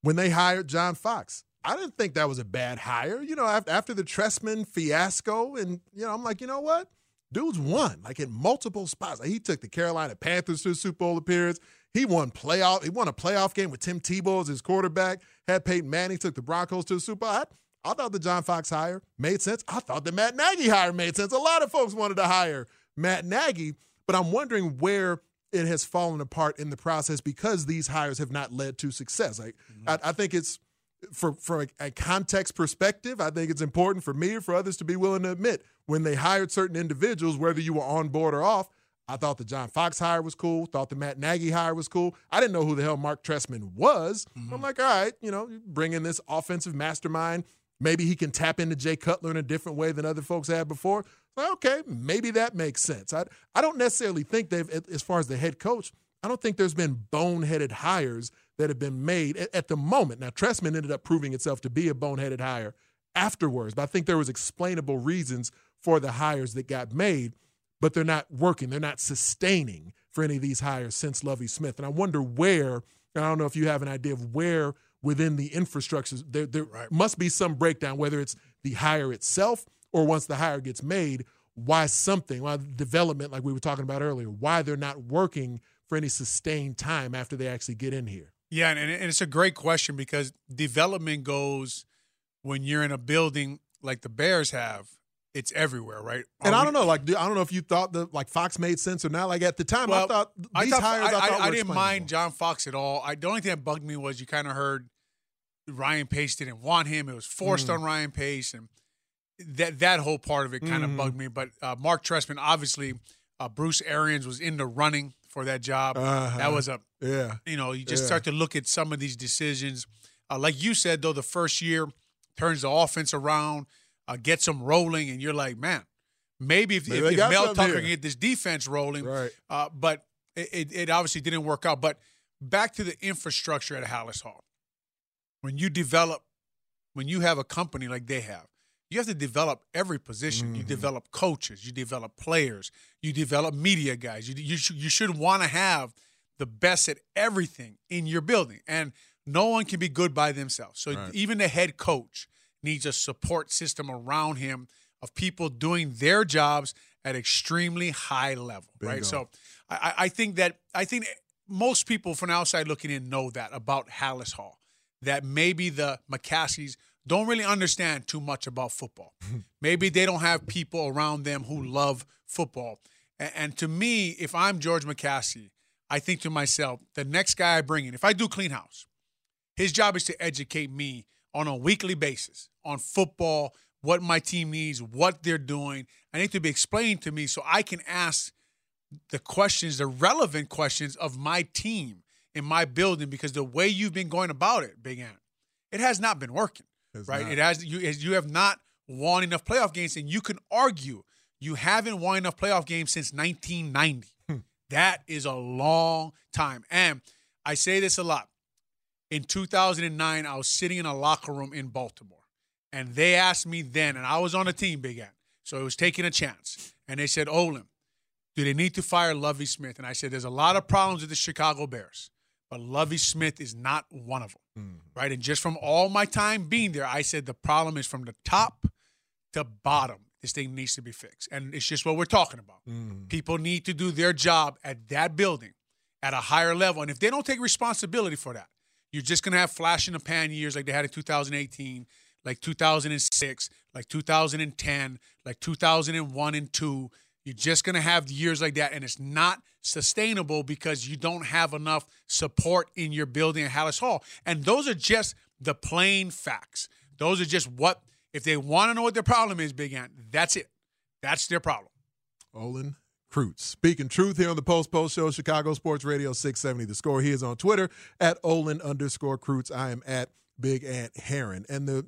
when they hired John Fox. I didn't think that was a bad hire. You know, after, after the Trestman fiasco, and you know, I'm like, you know what? Dude's won like in multiple spots. Like, he took the Carolina Panthers to a Super Bowl appearance. He won playoff. He won a playoff game with Tim Tebow as his quarterback. Had Peyton Manning took the Broncos to the Super Bowl. I, I thought the John Fox hire made sense. I thought the Matt Nagy hire made sense. A lot of folks wanted to hire Matt Nagy, but I'm wondering where it has fallen apart in the process because these hires have not led to success. Like mm-hmm. I, I think it's for for a, context perspective, I think it's important for me or for others to be willing to admit when they hired certain individuals, whether you were on board or off. I thought the John Fox hire was cool. Thought the Matt Nagy hire was cool. I didn't know who the hell Mark Trestman was. Mm-hmm. I'm like, all right, you know, bring in this offensive mastermind. Maybe he can tap into Jay Cutler in a different way than other folks had before. Well, okay, maybe that makes sense. I I don't necessarily think they've, as far as the head coach, I don't think there's been boneheaded hires that have been made at, at the moment. Now, Trestman ended up proving itself to be a boneheaded hire afterwards, but I think there was explainable reasons for the hires that got made, but they're not working. They're not sustaining for any of these hires since Lovie Smith. And I wonder where, and I don't know if you have an idea of where within the infrastructure, there, there must be some breakdown, whether it's the hire itself or once the hire gets made, why something, why development, like we were talking about earlier, why they're not working for any sustained time after they actually get in here. Yeah, and, and it's a great question because development goes when you're in a building like the Bears have. It's everywhere, right? And I don't know, like I don't know if you thought that like Fox made sense or not. Like at the time, I thought these I thought, hires, I, I, thought I, I didn't mind John Fox at all. I, the only thing that bugged me was you kind of heard Ryan Pace didn't want him. It was forced Mm. on Ryan Pace, and that that whole part of it kind of Mhm. bugged me. But uh, Mark Trestman, obviously, uh, Bruce Arians was in the running for that job. Uh-huh. That was a Yeah, you know, you just Yeah. start to look at some of these decisions. Uh, like you said, though, the first year turns the offense around, uh, gets them rolling, and you're like, man, maybe if, Maybe if, if Mel Tucker here. can get this defense rolling, right. uh, but it, it, obviously didn't work out. But back to the infrastructure at Halas Hall. When you develop, when you have a company like they have, you have to develop every position. You Mhm. develop coaches, you develop players, you develop media guys. You you should, you should want to have the best at everything in your building, and no one can be good by themselves. So Right. even the head coach needs a support system around him of people doing their jobs at extremely high level, right? So I, I- I think that I think most people from outside looking in know that about Halas Hall, that maybe the McCaskeys don't really understand too much about football. maybe they don't have people around them who love football. And, and to me, if I'm George McCaskey, I think to myself, the next guy I bring in, if I do clean house, his job is to educate me on a weekly basis on football, what my team needs, what they're doing. I need to be explained to me so I can ask the questions, the relevant questions of my team in my building because the way you've been going about it, Big Ant, it has not been working. It's right? not. It has you you have not won enough playoff games, and you can argue you haven't won enough playoff games since 1990. That is a long time. And I say this a lot. In 2009, I was sitting in a locker room in Baltimore, and they asked me then, and I was on a team, Big Ant, so it was taking a chance. And they said, Olin, do they need to fire Lovie Smith? And I said, there's a lot of problems with the Chicago Bears, but Lovie Smith is not one of them. Mm. right? And just from all my time being there, I said the problem is from the top to bottom. This thing needs to be fixed. And it's just what we're talking about. Mm. People need to do their job at that building at a higher level. And if they don't take responsibility for that, you're just going to have flash in the pan years like they had in 2018, like 2006, like 2010, like 2001 and 2. You're just going to have years like that, and it's not sustainable because you don't have enough support in your building at Halas Hall. And those are just the plain facts. Those are just what, if they want to know what their problem is, Big Ant, that's it. That's their problem. Olin Kreutz. Speaking truth here on the Post Post Show, Chicago Sports Radio 670. The score. He is on Twitter at Olin underscore Kreutz. I am at Big Ant Herron. And the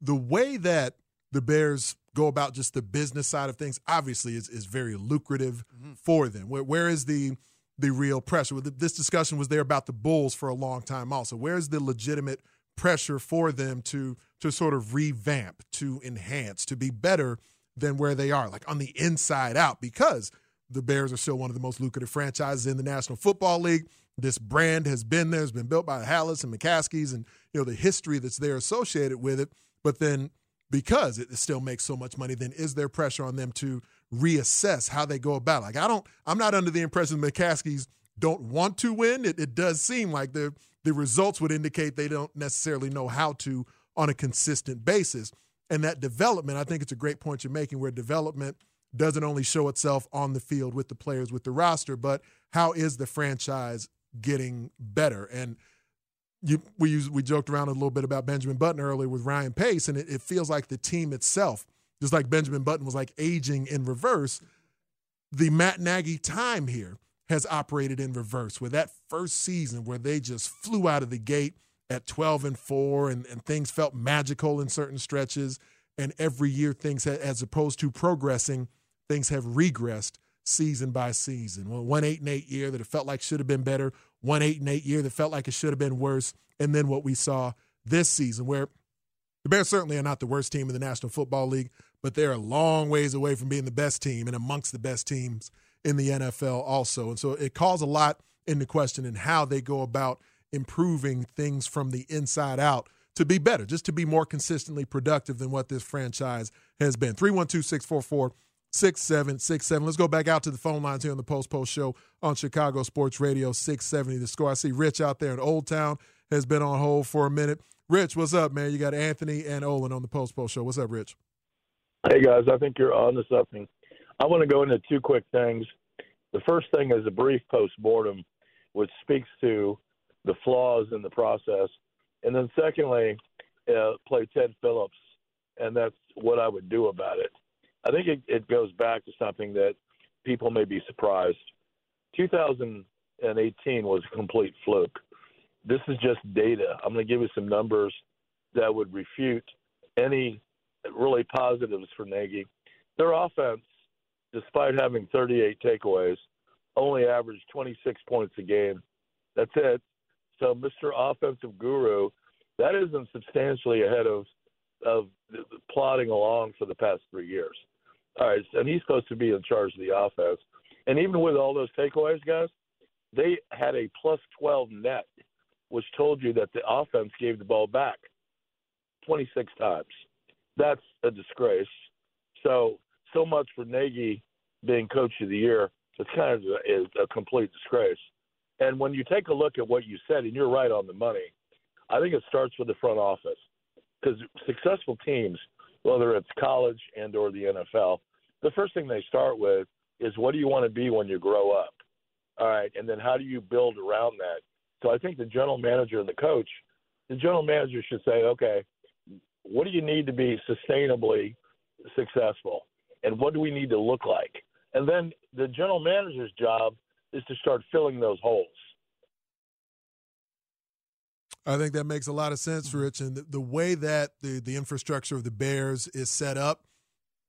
the way that the Bears go about just the business side of things obviously is, is very lucrative mm-hmm. for them. Where, where is the the real pressure? This discussion was there about the Bulls for a long time also. Where's the legitimate pressure for them to to sort of revamp, to enhance, to be better than where they are, like on the inside out, because the Bears are still one of the most lucrative franchises in the National Football League. This brand has been there, has been built by Halas and McCaskey's, and you know the history that's there associated with it. But then, because it still makes so much money, then is there pressure on them to reassess how they go about? Like I don't, I'm not under the impression McCaskey's don't want to win. It, it does seem like the the results would indicate they don't necessarily know how to on a consistent basis. And that development, I think it's a great point you're making, where development doesn't only show itself on the field with the players, with the roster, but how is the franchise getting better? And you, we we joked around a little bit about Benjamin Button earlier with Ryan Pace, and it, it feels like the team itself, just like Benjamin Button was like aging in reverse, the Matt Nagy time here has operated in reverse. Where that first season where they just flew out of the gate at 12 and 4 and, and things felt magical in certain stretches and every year things ha- as opposed to progressing things have regressed season by season well, one eight and eight year that it felt like should have been better one eight and eight year that felt like it should have been worse and then what we saw this season where the bears certainly are not the worst team in the national football league but they're a long ways away from being the best team and amongst the best teams in the nfl also and so it calls a lot into question in how they go about improving things from the inside out to be better, just to be more consistently productive than what this franchise has been. 312 644 6767. Let's go back out to the phone lines here on the Post Post Show on Chicago Sports Radio 670. The score. I see Rich out there in Old Town has been on hold for a minute. Rich, what's up, man? You got Anthony and Olin on the Post Post Show. What's up, Rich? Hey, guys. I think you're on to something. I want to go into two quick things. The first thing is a brief post mortem, which speaks to the flaws in the process. And then secondly, uh, play Ted Phillips, and that's what I would do about it. I think it, it goes back to something that people may be surprised. 2018 was a complete fluke. This is just data. I'm going to give you some numbers that would refute any really positives for Nagy. Their offense, despite having 38 takeaways, only averaged 26 points a game. That's it. So, Mr. Offensive Guru, that isn't substantially ahead of of plodding along for the past three years. All right, and he's supposed to be in charge of the offense. And even with all those takeaways, guys, they had a plus 12 net, which told you that the offense gave the ball back 26 times. That's a disgrace. So, so much for Nagy being coach of the year. It's kind of a, a complete disgrace. And when you take a look at what you said, and you're right on the money, I think it starts with the front office because successful teams, whether it's college and or the NFL, the first thing they start with is what do you want to be when you grow up? All right, and then how do you build around that? So I think the general manager and the coach, the general manager should say, okay, what do you need to be sustainably successful, and what do we need to look like? And then the general manager's job is to start filling those holes. I think that makes a lot of sense. Rich. And the, the way that the, the infrastructure of the Bears is set up,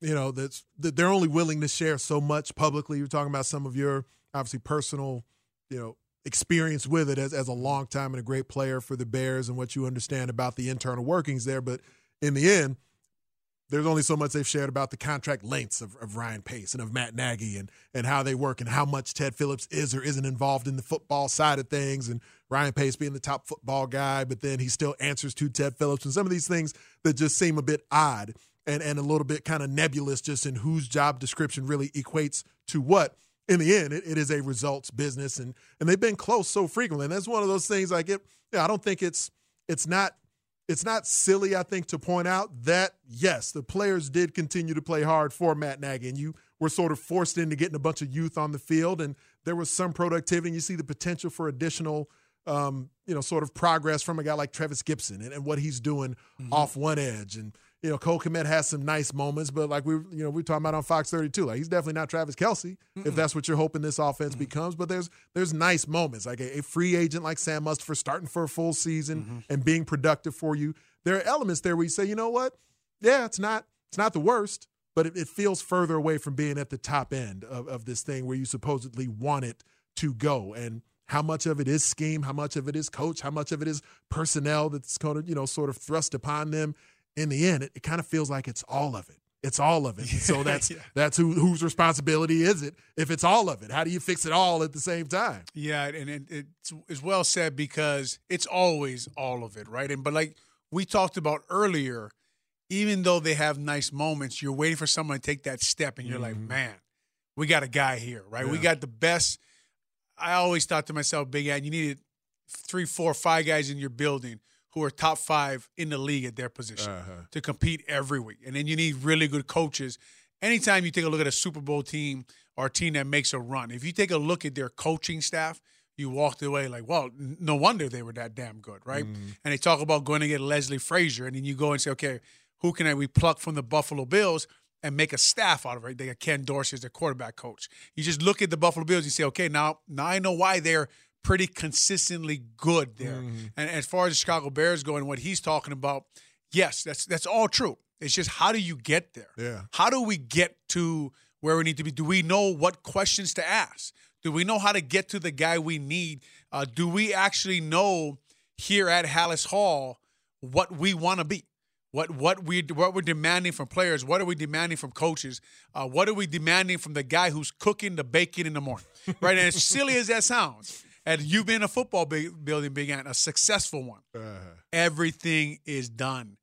you know, that's that they're only willing to share so much publicly. You're talking about some of your obviously personal, you know, experience with it as, as a long time and a great player for the Bears and what you understand about the internal workings there. But in the end, there's only so much they've shared about the contract lengths of, of Ryan Pace and of Matt Nagy and and how they work and how much Ted Phillips is or isn't involved in the football side of things and Ryan Pace being the top football guy, but then he still answers to Ted Phillips and some of these things that just seem a bit odd and, and a little bit kind of nebulous just in whose job description really equates to what. In the end, it, it is a results business and and they've been close so frequently. And that's one of those things like it, yeah, I don't think it's it's not it's not silly, I think, to point out that yes, the players did continue to play hard for Matt Nagy, and you were sort of forced into getting a bunch of youth on the field, and there was some productivity, and you see the potential for additional, um, you know, sort of progress from a guy like Trevis Gipson and, and what he's doing mm-hmm. off one edge, and you know, Cole Kmet has some nice moments, but like we, you know, we are talking about on Fox 32, like he's definitely not Travis Kelce Mm-mm. if that's what you're hoping this offense mm becomes. But there's there's nice moments, like a, a, free agent like Sam Mustipher starting for a full season mm-hmm. and being productive for you. There are elements there where you say, you know what, yeah, it's not it's not the worst, but it, it feels further away from being at the top end of, of this thing where you supposedly want it to go. And how much of it is scheme, how much of it is coach, how much of it is personnel that's kind of, you know, sort of thrust upon them in the end, it, it kind of feels like it's all of it. It's all of it. So that's yeah. that's who whose responsibility is it if it's all of it? How do you fix it all at the same time? Yeah, and, and it's, it's well said because it's always all of it, right? And but like we talked about earlier, even though they have nice moments, you're waiting for someone to take that step, and you're mm-hmm. like, man, we got a guy here, right? Yeah. We got the best. I always thought to myself, Big Ed, you needed three, four, five guys in your building who are top five in the league at their position uh-huh. to compete every week. And then you need really good coaches. Anytime you take a look at a Super Bowl team or a team that makes a run, if you take a look at their coaching staff, you walked away like, well, no wonder they were that damn good, right? Mm-hmm. And they talk about going to get Leslie Frazier, and then you go and say, okay, who can I we pluck from the Buffalo Bills and make a staff out of it? They got Ken Dorsey as their quarterback coach. You just look at the Buffalo Bills, you say, okay, now now I know why they're pretty consistently good there. Mm. And as far as the Chicago Bears go and what he's talking about, yes, that's that's all true. It's just how do you get there? Yeah. How do we get to where we need to be? Do we know what questions to ask? Do we know how to get to the guy we need? Uh, do we actually know here at Halas Hall what we want to be? What what we what we're demanding from players? What are we demanding from coaches? Uh, what are we demanding from the guy who's cooking the bacon in the morning? Right, and as silly as that sounds, and you've been a football building big a successful one. Uh-huh. Everything is done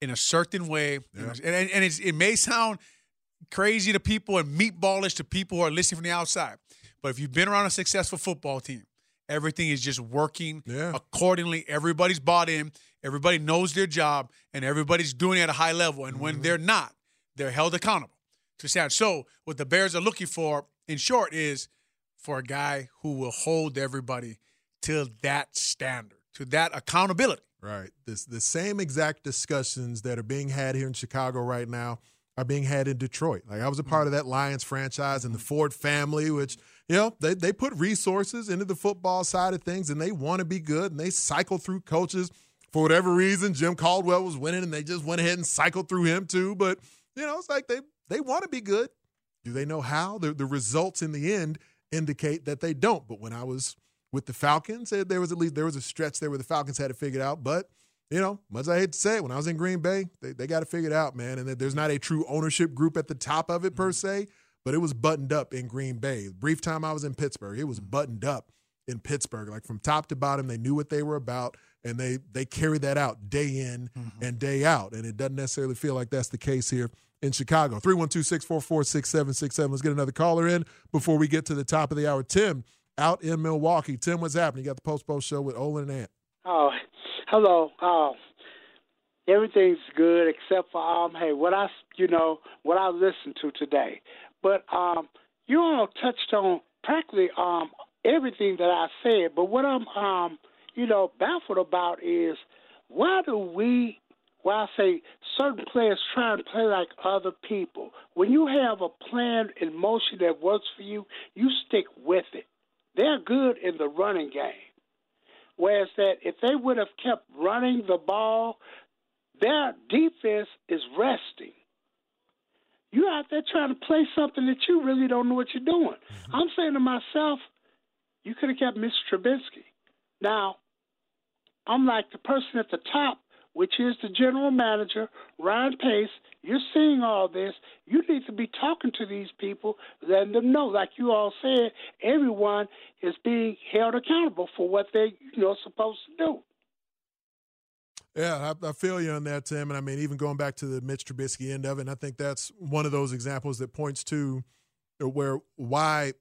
in a certain way, yeah. and, and it may sound crazy to people and meatballish to people who are listening from the outside. But if you've been around a successful football team, everything is just working yeah. accordingly. Everybody's bought in. Everybody knows their job, and everybody's doing it at a high level. And mm-hmm. when they're not, they're held accountable to. So what the Bears are looking for, in short, is for a guy who will hold everybody to that standard, to that accountability. Right. This the same exact discussions that are being had here in Chicago right now are being had in Detroit. Like I was a part mm-hmm. of that Lions franchise and the Ford family, which you know they they put resources into the football side of things and they want to be good and they cycle through coaches for whatever reason. Jim Caldwell was winning and they just went ahead and cycled through him too. But you know it's like they they want to be good. Do they know how? The the results in the end indicate that they don't. But when I was with the Falcons, eh, there was at least there was a stretch there where the Falcons had it figured out. But you know, much I hate to say it, when I was in Green Bay, they, they got it figured out, man. And there's not a true ownership group at the top of it per mm-hmm. se, but it was buttoned up in Green Bay. Brief time I was in Pittsburgh, it was mm-hmm. buttoned up in Pittsburgh. Like from top to bottom, they knew what they were about, and they they carried that out day in mm-hmm. and day out. And it doesn't necessarily feel like that's the case here in Chicago. 312 644 6767. Let's get another caller in before we get to the top of the hour. Tim, out in Milwaukee. Tim, what's happening? You got the Post Post Show with Olin and Ant. Oh, hello. Oh, everything's good except for um. Hey, what I you know what I listened to today, but um, you all touched on practically um everything that I said. But what I'm um you know baffled about is why do we where I say certain players try and play like other people. When you have a plan in motion that works for you, you stick with it. They're good in the running game. Whereas that if they would have kept running the ball, their defense is resting. You're out there trying to play something that you really don't know what you're doing. Mm-hmm. I'm saying to myself, you could have kept Mr. Trubisky. Now, I'm like the person at the top which is the general manager, Ryan Pace, you're seeing all this. You need to be talking to these people, letting them know, like you all said, everyone is being held accountable for what they, you know, supposed to do. Yeah, I, I, feel you on that, Tim. And I mean, even going back to the Mitch Trubisky end of it, and I think that's one of those examples that points to where why,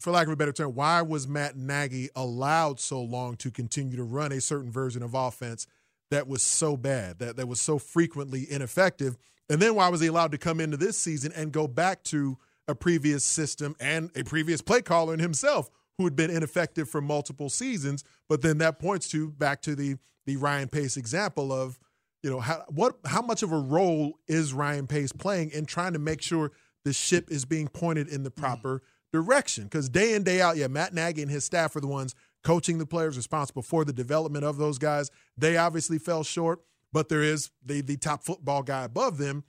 for lack of a better term, why was Matt Nagy allowed so long to continue to run a certain version of offense that was so bad, that, that was so frequently ineffective? And then why was he allowed to come into this season and go back to a previous system and a previous play caller and himself who had been ineffective for multiple seasons? But then that points to back to the the Ryan Pace example of, you know, how what how much of a role is Ryan Pace playing in trying to make sure the ship is being pointed in the mm. proper mm-hmm. direction? Because day in day out, yeah, Matt Nagy and his staff are the ones coaching the players responsible for the development of those guys. They obviously fell short, but there is the the top football guy above them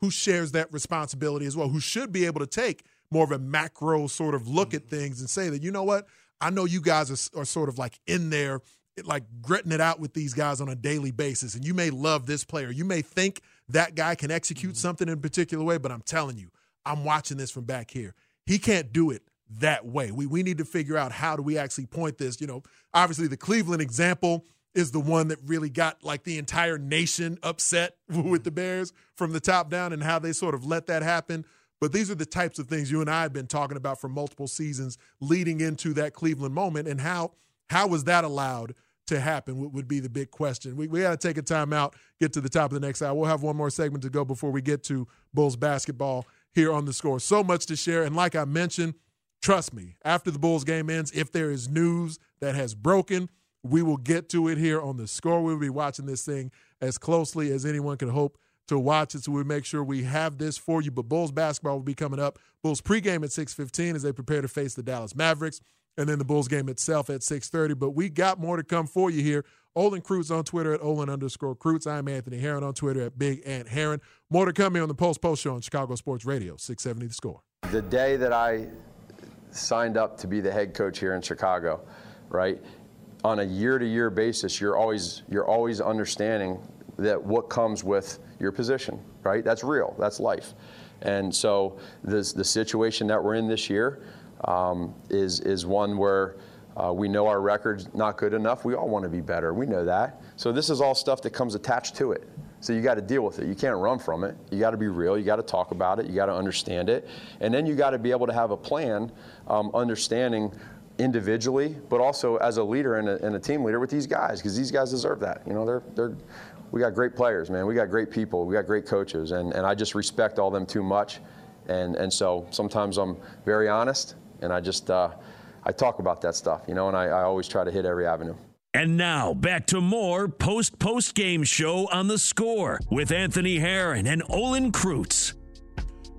who shares that responsibility as well, who should be able to take more of a macro sort of look mm-hmm. at things and say that, you know what, I know you guys are, are sort of like in there like gritting it out with these guys on a daily basis. And you may love this player. You may think that guy can execute mm-hmm. something in a particular way, but I'm telling you, I'm watching this from back here. He can't do it that way. We we need to figure out how do we actually point this. You know, obviously the Cleveland example is the one that really got like the entire nation upset with the mm-hmm. Bears from the top down and how they sort of let that happen. But these are the types of things you and I have been talking about for multiple seasons leading into that Cleveland moment and how how was that allowed to happen would be the big question. We, we got to take a time out, get to the top of the next hour. We'll have one more segment to go before we get to Bulls basketball here on the score. So much to share. And like I mentioned, trust me, after the Bulls game ends, if there is news that has broken, we will get to it here on the score. We'll be watching this thing as closely as anyone can hope to watch it. So we make sure we have this for you. But Bulls basketball will be coming up. Bulls pregame at 6:15 as they prepare to face the Dallas Mavericks and then the Bulls game itself at 6.30. But we got more to come for you here. Olin Kreutz on Twitter at Olin underscore Kreutz. I'm Anthony Herron on Twitter at Big Ant Herron. More to come here on the Post Post Show on Chicago Sports Radio, 670 The Score. The day that I signed up to be the head coach here in Chicago, right, on a year-to-year basis, you're always you're always understanding that what comes with your position, right? That's real. That's life. And so this, the situation that we're in this year – um, is, is one where uh, we know our record's not good enough. We all want to be better. We know that. So this is all stuff that comes attached to it. So you got to deal with it. You can't run from it. You got to be real. You got to talk about it. You got to understand it. And then you got to be able to have a plan, um, understanding individually, but also as a leader and a, and a team leader with these guys, because these guys deserve that. You know, they're, they're, we got great players, man. We got great people. We got great coaches. And, and I just respect all them too much. And, and so sometimes I'm very honest and I just uh, I talk about that stuff, you know, and I, I always try to hit every avenue. And now back to more post post game show on the score with Anthony Herron and Olin Kreutz.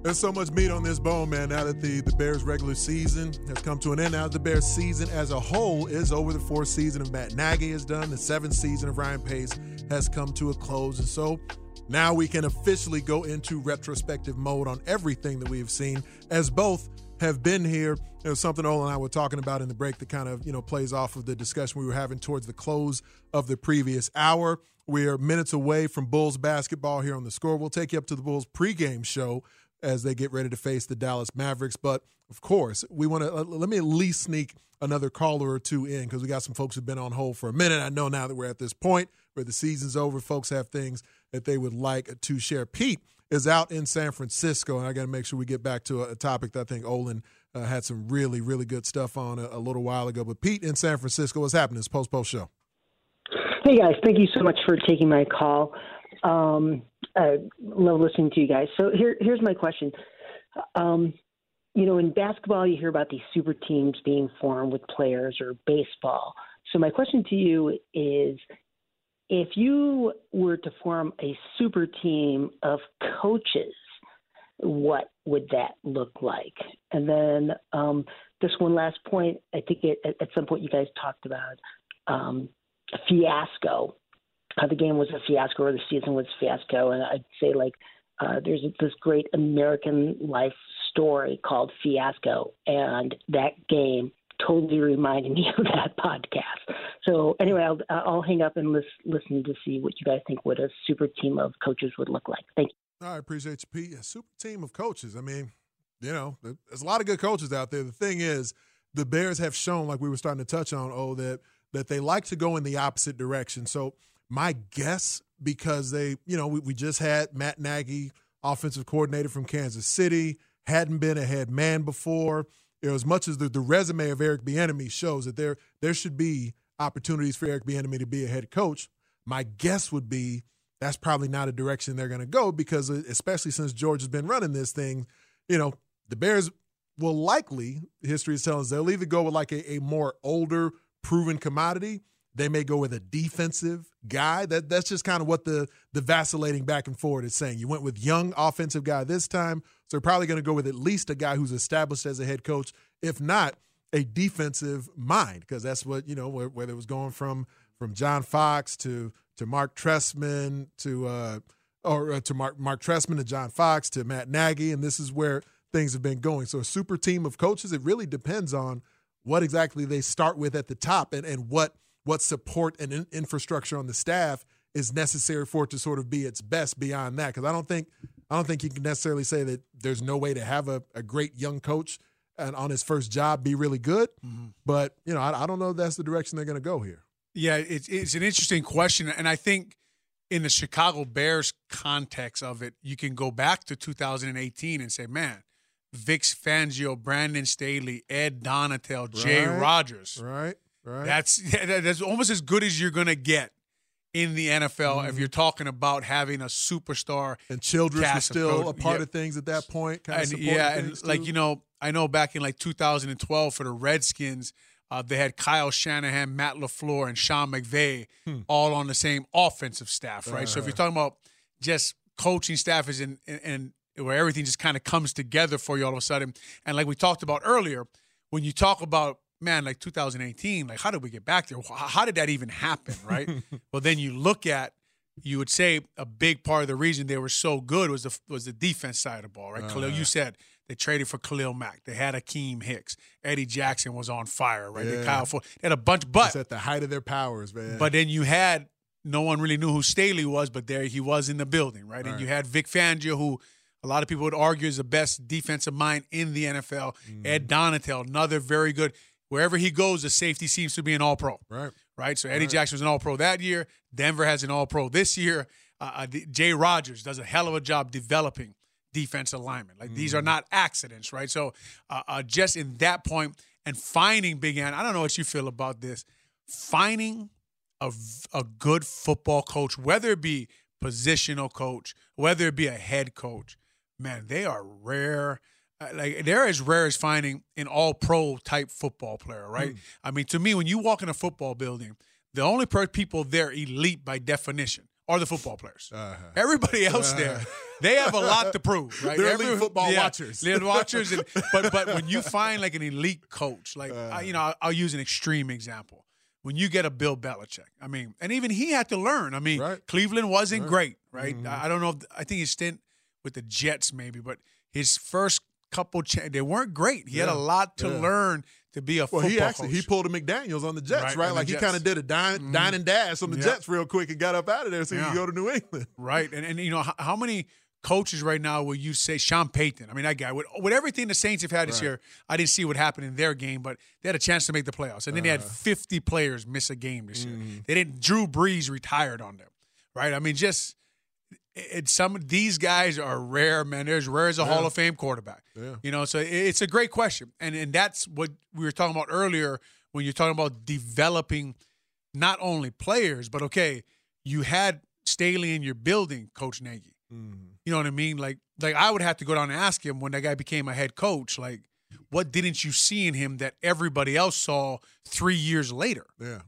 There's so much meat on this bone, man. Now that the, the Bears' regular season has come to an end, now the Bears' season as a whole is over. The fourth season of Matt Nagy is done. The seventh season of Ryan Pace has come to a close. And so now we can officially go into retrospective mode on everything that we have seen as both have been here. Was something Olin and I were talking about in the break that kind of, you know, plays off of the discussion we were having towards the close of the previous hour. We are minutes away from Bulls basketball here on the score. We'll take you up to the Bulls pregame show as they get ready to face the Dallas Mavericks. But of course, we want to uh, let me at least sneak another caller or two in because we got some folks who've been on hold for a minute. I know now that we're at this point where the season's over, folks have things that they would like to share. Pete is out in San Francisco, and I got to make sure we get back to a, topic that I think Olin uh, had some really, really good stuff on a, a, little while ago. But Pete in San Francisco, what's happening? It's Post Post Show. Hey guys, thank you so much for taking my call. Um, I love listening to you guys. So here, here's my question. Um, you know, in basketball, you hear about these super teams being formed with players, or baseball. So my question to you is if you were to form a super team of coaches, what would that look like? And then um, just one last point. I think it, at some point you guys talked about um, fiasco. The game was a fiasco or the season was a fiasco, and I'd say like uh, there's this great American life story called Fiasco, and that game totally reminded me of that podcast. So anyway, I'll, I'll hang up and listen, listen to see what you guys think what a super team of coaches would look like. Thank you. I appreciate you, Pete. A super team of coaches. I mean, you know, there's a lot of good coaches out there. The thing is, the Bears have shown, like we were starting to touch on, oh, that that they like to go in the opposite direction. So my guess, because they, you know, we, we just had Matt Nagy, offensive coordinator from Kansas City, hadn't been a head man before. You know, as much as the, the resume of Eric Bieniemy shows that there there should be opportunities for Eric Bieniemy to be a head coach, my guess would be that's probably not a direction they're going to go because, uh, especially since George has been running this thing, you know, the Bears will likely, history is telling us, they'll either go with like a, a more older, proven commodity. They may go with a defensive guy. That that's just kind of what the the vacillating back and forward is saying. You went with young offensive guy this time, so they're probably going to go with at least a guy who's established as a head coach, if not a defensive mind, because that's what you know. Whether it was going from from John Fox to to Marc Trestman to uh, or uh, to Mark Marc Trestman to John Fox to Matt Nagy, and this is where things have been going. So a super team of coaches, it really depends on what exactly they start with at the top and, and what what support and in, infrastructure on the staff is necessary for it to sort of be its best beyond that. Because I don't think I don't think you can necessarily say that there's no way to have a, a great young coach and on his first job be really good. Mm-hmm. But you know, I, I, don't know if that's the direction they're going to go here. Yeah, it's it's an interesting question, and I think in the Chicago Bears context of it, you can go back to 2018 and say, man, Vic Fangio, Brandon Staley, Ed Donatell, Jay right, Rodgers. Right, right. That's that's almost as good as you're gonna get in the NFL mm-hmm. if you're talking about having a superstar. And Childress was still a part yeah. of things at that point. Kind and, yeah, and like you know, I know back in like 2012 for the Redskins. Uh, they had Kyle Shanahan, Matt LaFleur, and Sean McVay hmm. all on the same offensive staff, right? So if you're uh-huh. talking about just coaching staff is in, in where everything just kind of comes together for you all of a sudden. And like we talked about earlier, when you talk about man, like 2018, like how did we get back there? How did that even happen, right? well, then you look at, you would say a big part of the reason they were so good was the was the defense side of the ball, right? Uh, Khalil, you said they traded for Khalil Mack. They had Akiem Hicks. Eddie Jackson was on fire, right? Yeah. They Kyle Ford. They had a bunch, but at the height of their powers, man. But then you had no one really knew who Staley was, but there he was in the building, right? right. And you had Vic Fangio, who a lot of people would argue is the best defensive mind in the NFL. Mm. Ed Donatell, another very good. Wherever he goes, the safety seems to be an All Pro. Right. Right. So Eddie right. Jackson was an All Pro that year. Denver has an All Pro this year. Uh, uh, Jay Rodgers does a hell of a job developing defensive linemen. Like mm. these are mm. not accidents, right? So uh, uh, just in that point and finding Big Ant, I don't know what you feel about this. Finding a, a good football coach, whether it be positional coach, whether it be a head coach, man, they are rare. Uh, like they're as rare as finding an all pro type football player, right? Mm. I mean, to me, when you walk in a football building, the only people there elite by definition are the football players. Uh-huh. Everybody else uh-huh. there, they have a lot to prove, right? They're Every, elite football yeah, watchers. They're watchers, and, but but when you find like an elite coach, like uh, I, you know, I'll, I'll, use an extreme example. When you get a Bill Belichick, I mean, and even he had to learn. I mean, right. Cleveland wasn't right. great, right? Mm-hmm. I, I don't know. If, I think his stint with the Jets maybe, but his first couple cha- they weren't great. He yeah. had a lot to yeah. learn to be a well, he actually coach. he pulled a McDaniels on the Jets, right? right? Like he kind of did a dine, mm-hmm. dine and dash on the Jets real quick and got up out of there so he could go to New England. Right, and and you know how, how, many coaches right now will you say Sean Payton? I mean that guy with, with everything the Saints have had this right. year. I didn't see what happened in their game, but they had a chance to make the playoffs, and then uh, they had uh-huh. 50 players miss a game this mm-hmm. year. They didn't. Drew Brees retired on them, right? I mean just it's some these guys are rare, man. They're as rare as a yeah. Hall of Fame quarterback. Yeah. You know, so it's a great question, and and that's what we were talking about earlier when you're talking about developing not only players, but okay, you had Staley in your building, Coach Nagy. Mm-hmm. You know what I mean? Like like I would have to go down and ask him when that guy became a head coach, like what didn't you see in him that everybody else saw three years later? Yeah.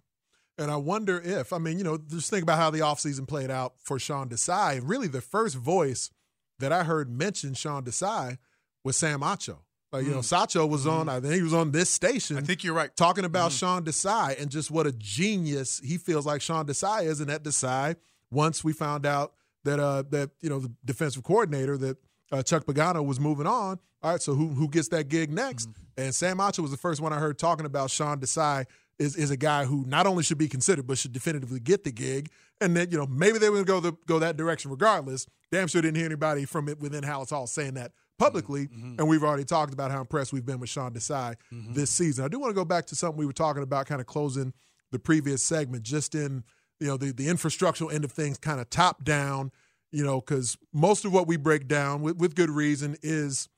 And I wonder if, I mean, you know, just think about how the offseason played out for Sean Desai. And really, the first voice that I heard mention Sean Desai was Sam Acho. Like, you mm. know, Sacho was on, mm. I think he was on this station. I think you're right. Talking about mm. Sean Desai and just what a genius he feels like Sean Desai is. And that Desai, once we found out that, uh, that you know, the defensive coordinator, that uh, Chuck Pagano was moving on, all right, so who who gets that gig next? Mm-hmm. And Sam Acho was the first one I heard talking about Sean Desai is is a guy who not only should be considered but should definitively get the gig. And then you know maybe they would go the, go that direction regardless. Damn sure didn't hear anybody from it within Halas Hall saying that publicly. Mm-hmm. And we've already talked about how impressed we've been with Sean Desai mm-hmm. this season. I do want to go back to something we were talking about, kind of closing the previous segment, just in you know the the infrastructural end of things, kind of top down. You know, because most of what we break down with, with good reason is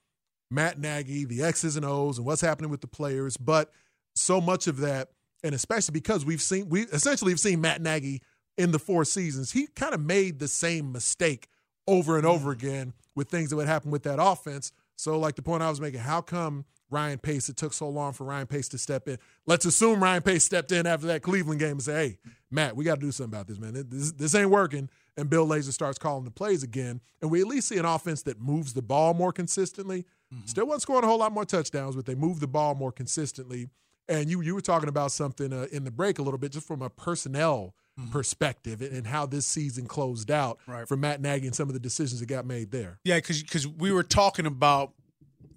Matt Nagy, the X's and O's, and what's happening with the players. But so much of that and especially because we've seen we essentially have seen Matt Nagy in the four seasons, he kind of made the same mistake over and over mm. again with things that would happen with that offense. So, like the point I was making, how come Ryan Pace, it took so long for Ryan Pace to step in? Let's assume Ryan Pace stepped in after that Cleveland game and say, hey, Matt, we got to do something about this, man. This, this ain't working. And Bill Lazor starts calling the plays again. And we at least see an offense that moves the ball more consistently. Mm-hmm. Still wasn't scoring a whole lot more touchdowns, but they move the ball more consistently. And you you were talking about something uh, in the break a little bit, just from a personnel mm-hmm. perspective and, and, how this season closed out right. for Matt Nagy and some of the decisions that got made there. Yeah, because because we were talking about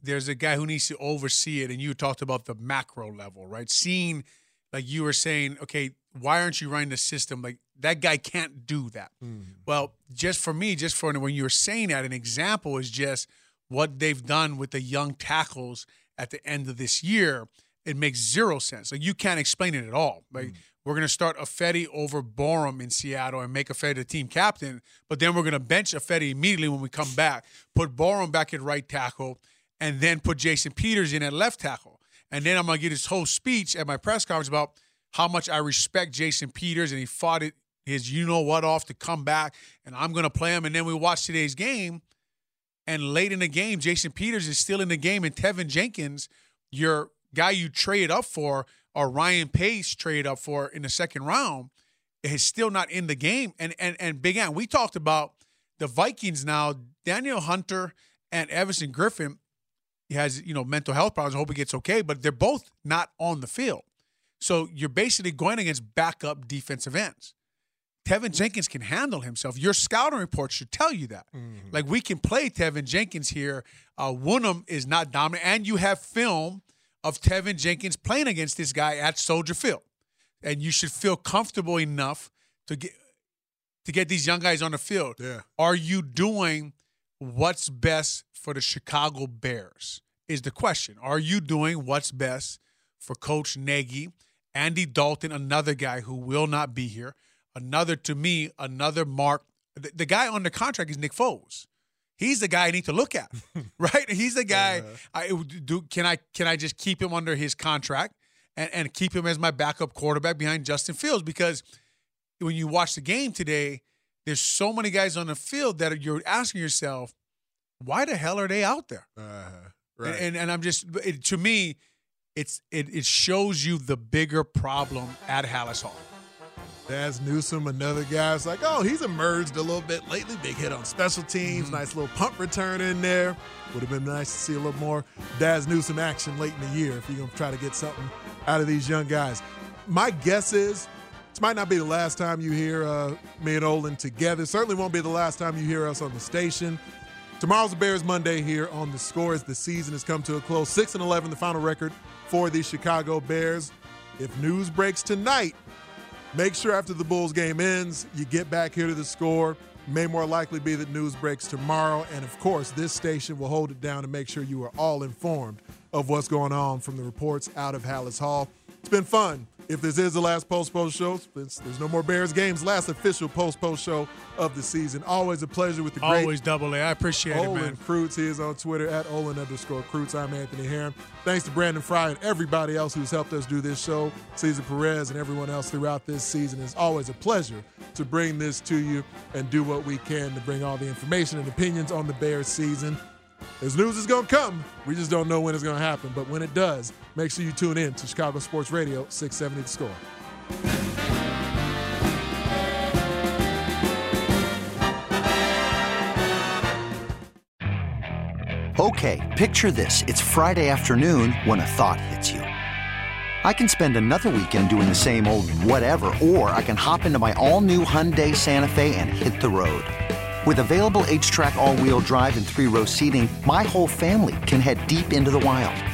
there's a guy who needs to oversee it, and you talked about the macro level, right? Seeing like you were saying, okay, why aren't you running the system? Like that guy can't do that. Mm. Well, just for me, just for when you were saying that, an example is just what they've done with the young tackles at the end of this year it makes zero sense. Like you can't explain it at all. Like mm. we're gonna start Ifedi over Borom in Seattle and make Ifedi the team captain, but then we're gonna bench Ifedi immediately when we come back, put Borom back at right tackle, and then put Jason Peters in at left tackle. And then I'm gonna get his whole speech at my press conference about how much I respect Jason Peters and he fought it his you know what off to come back and I'm gonna play him. And then we watch today's game, and late in the game, Jason Peters is still in the game, and Teven Jenkins, your guy you trade up for or Ryan Pace trade up for in the second round is still not in the game. And and and Big Ant, we talked about the Vikings now. Danielle Hunter and Everson Griffen he has you know mental health problems. I hope he gets okay, but they're both not on the field. So you're basically going against backup defensive ends. Teven Jenkins can handle himself. Your scouting report should tell you that. Mm-hmm. Like we can play Teven Jenkins here. Uh, Wonnum is not dominant, and you have film of Teven Jenkins playing against this guy at Soldier Field. And you should feel comfortable enough to get to get these young guys on the field. Yeah. Are you doing what's best for the Chicago Bears? Is the question. Are you doing what's best for Coach Nagy, Andy Dalton, another guy who will not be here, another to me, another mark. The, the guy on the contract is Nick Foles. He's the guy I need to look at, right? He's the guy. I do. Can I can I just keep him under his contract and, and keep him as my backup quarterback behind Justin Fields? Because when you watch the game today, there's so many guys on the field that you're asking yourself, why the hell are they out there? Uh, right. And, and, and I'm just it, to me, it's it it shows you the bigger problem at Halas Hall. Dazz Newsome, another guy. It's like, oh, he's emerged a little bit lately. Big hit on special teams. Mm-hmm. Nice little punt return in there. Would have been nice to see a little more Dazz Newsome action late in the year if you're going to try to get something out of these young guys. My guess is this might not be the last time you hear uh, me and Olin together. Certainly won't be the last time you hear us on the station. Tomorrow's the Bears Monday here on the score as the season has come to a close. 6 and 11, the final record for the Chicago Bears. If news breaks tonight, Make sure after the Bulls game ends, you get back here to the score. May more likely be that news breaks tomorrow. And of course, this station will hold it down to make sure you are all informed of what's going on from the reports out of Halas Hall. It's been fun if this is the last post post show, there's no more Bears games. Last official post post show of the season. Always a pleasure with the great. Always double A. I appreciate Olin it, man. Kreutz. He is on Twitter at Olin underscore Kreutz. I'm Anthony Herron. Thanks to Brandon Fry and everybody else who's helped us do this show. Cesar Perez and everyone else throughout this season. It's always a pleasure to bring this to you and do what we can to bring all the information and opinions on the Bears season. As news is going to come. We just don't know when it's going to happen. But when it does, make sure you tune in to Chicago Sports Radio 670 The Score. Okay, picture this. It's Friday afternoon when a thought hits you. I can spend another weekend doing the same old whatever, or I can hop into my all new Hyundai Santa Fe and hit the road. With available HTRAC all-wheel drive and three-row seating, my whole family can head deep into the wild.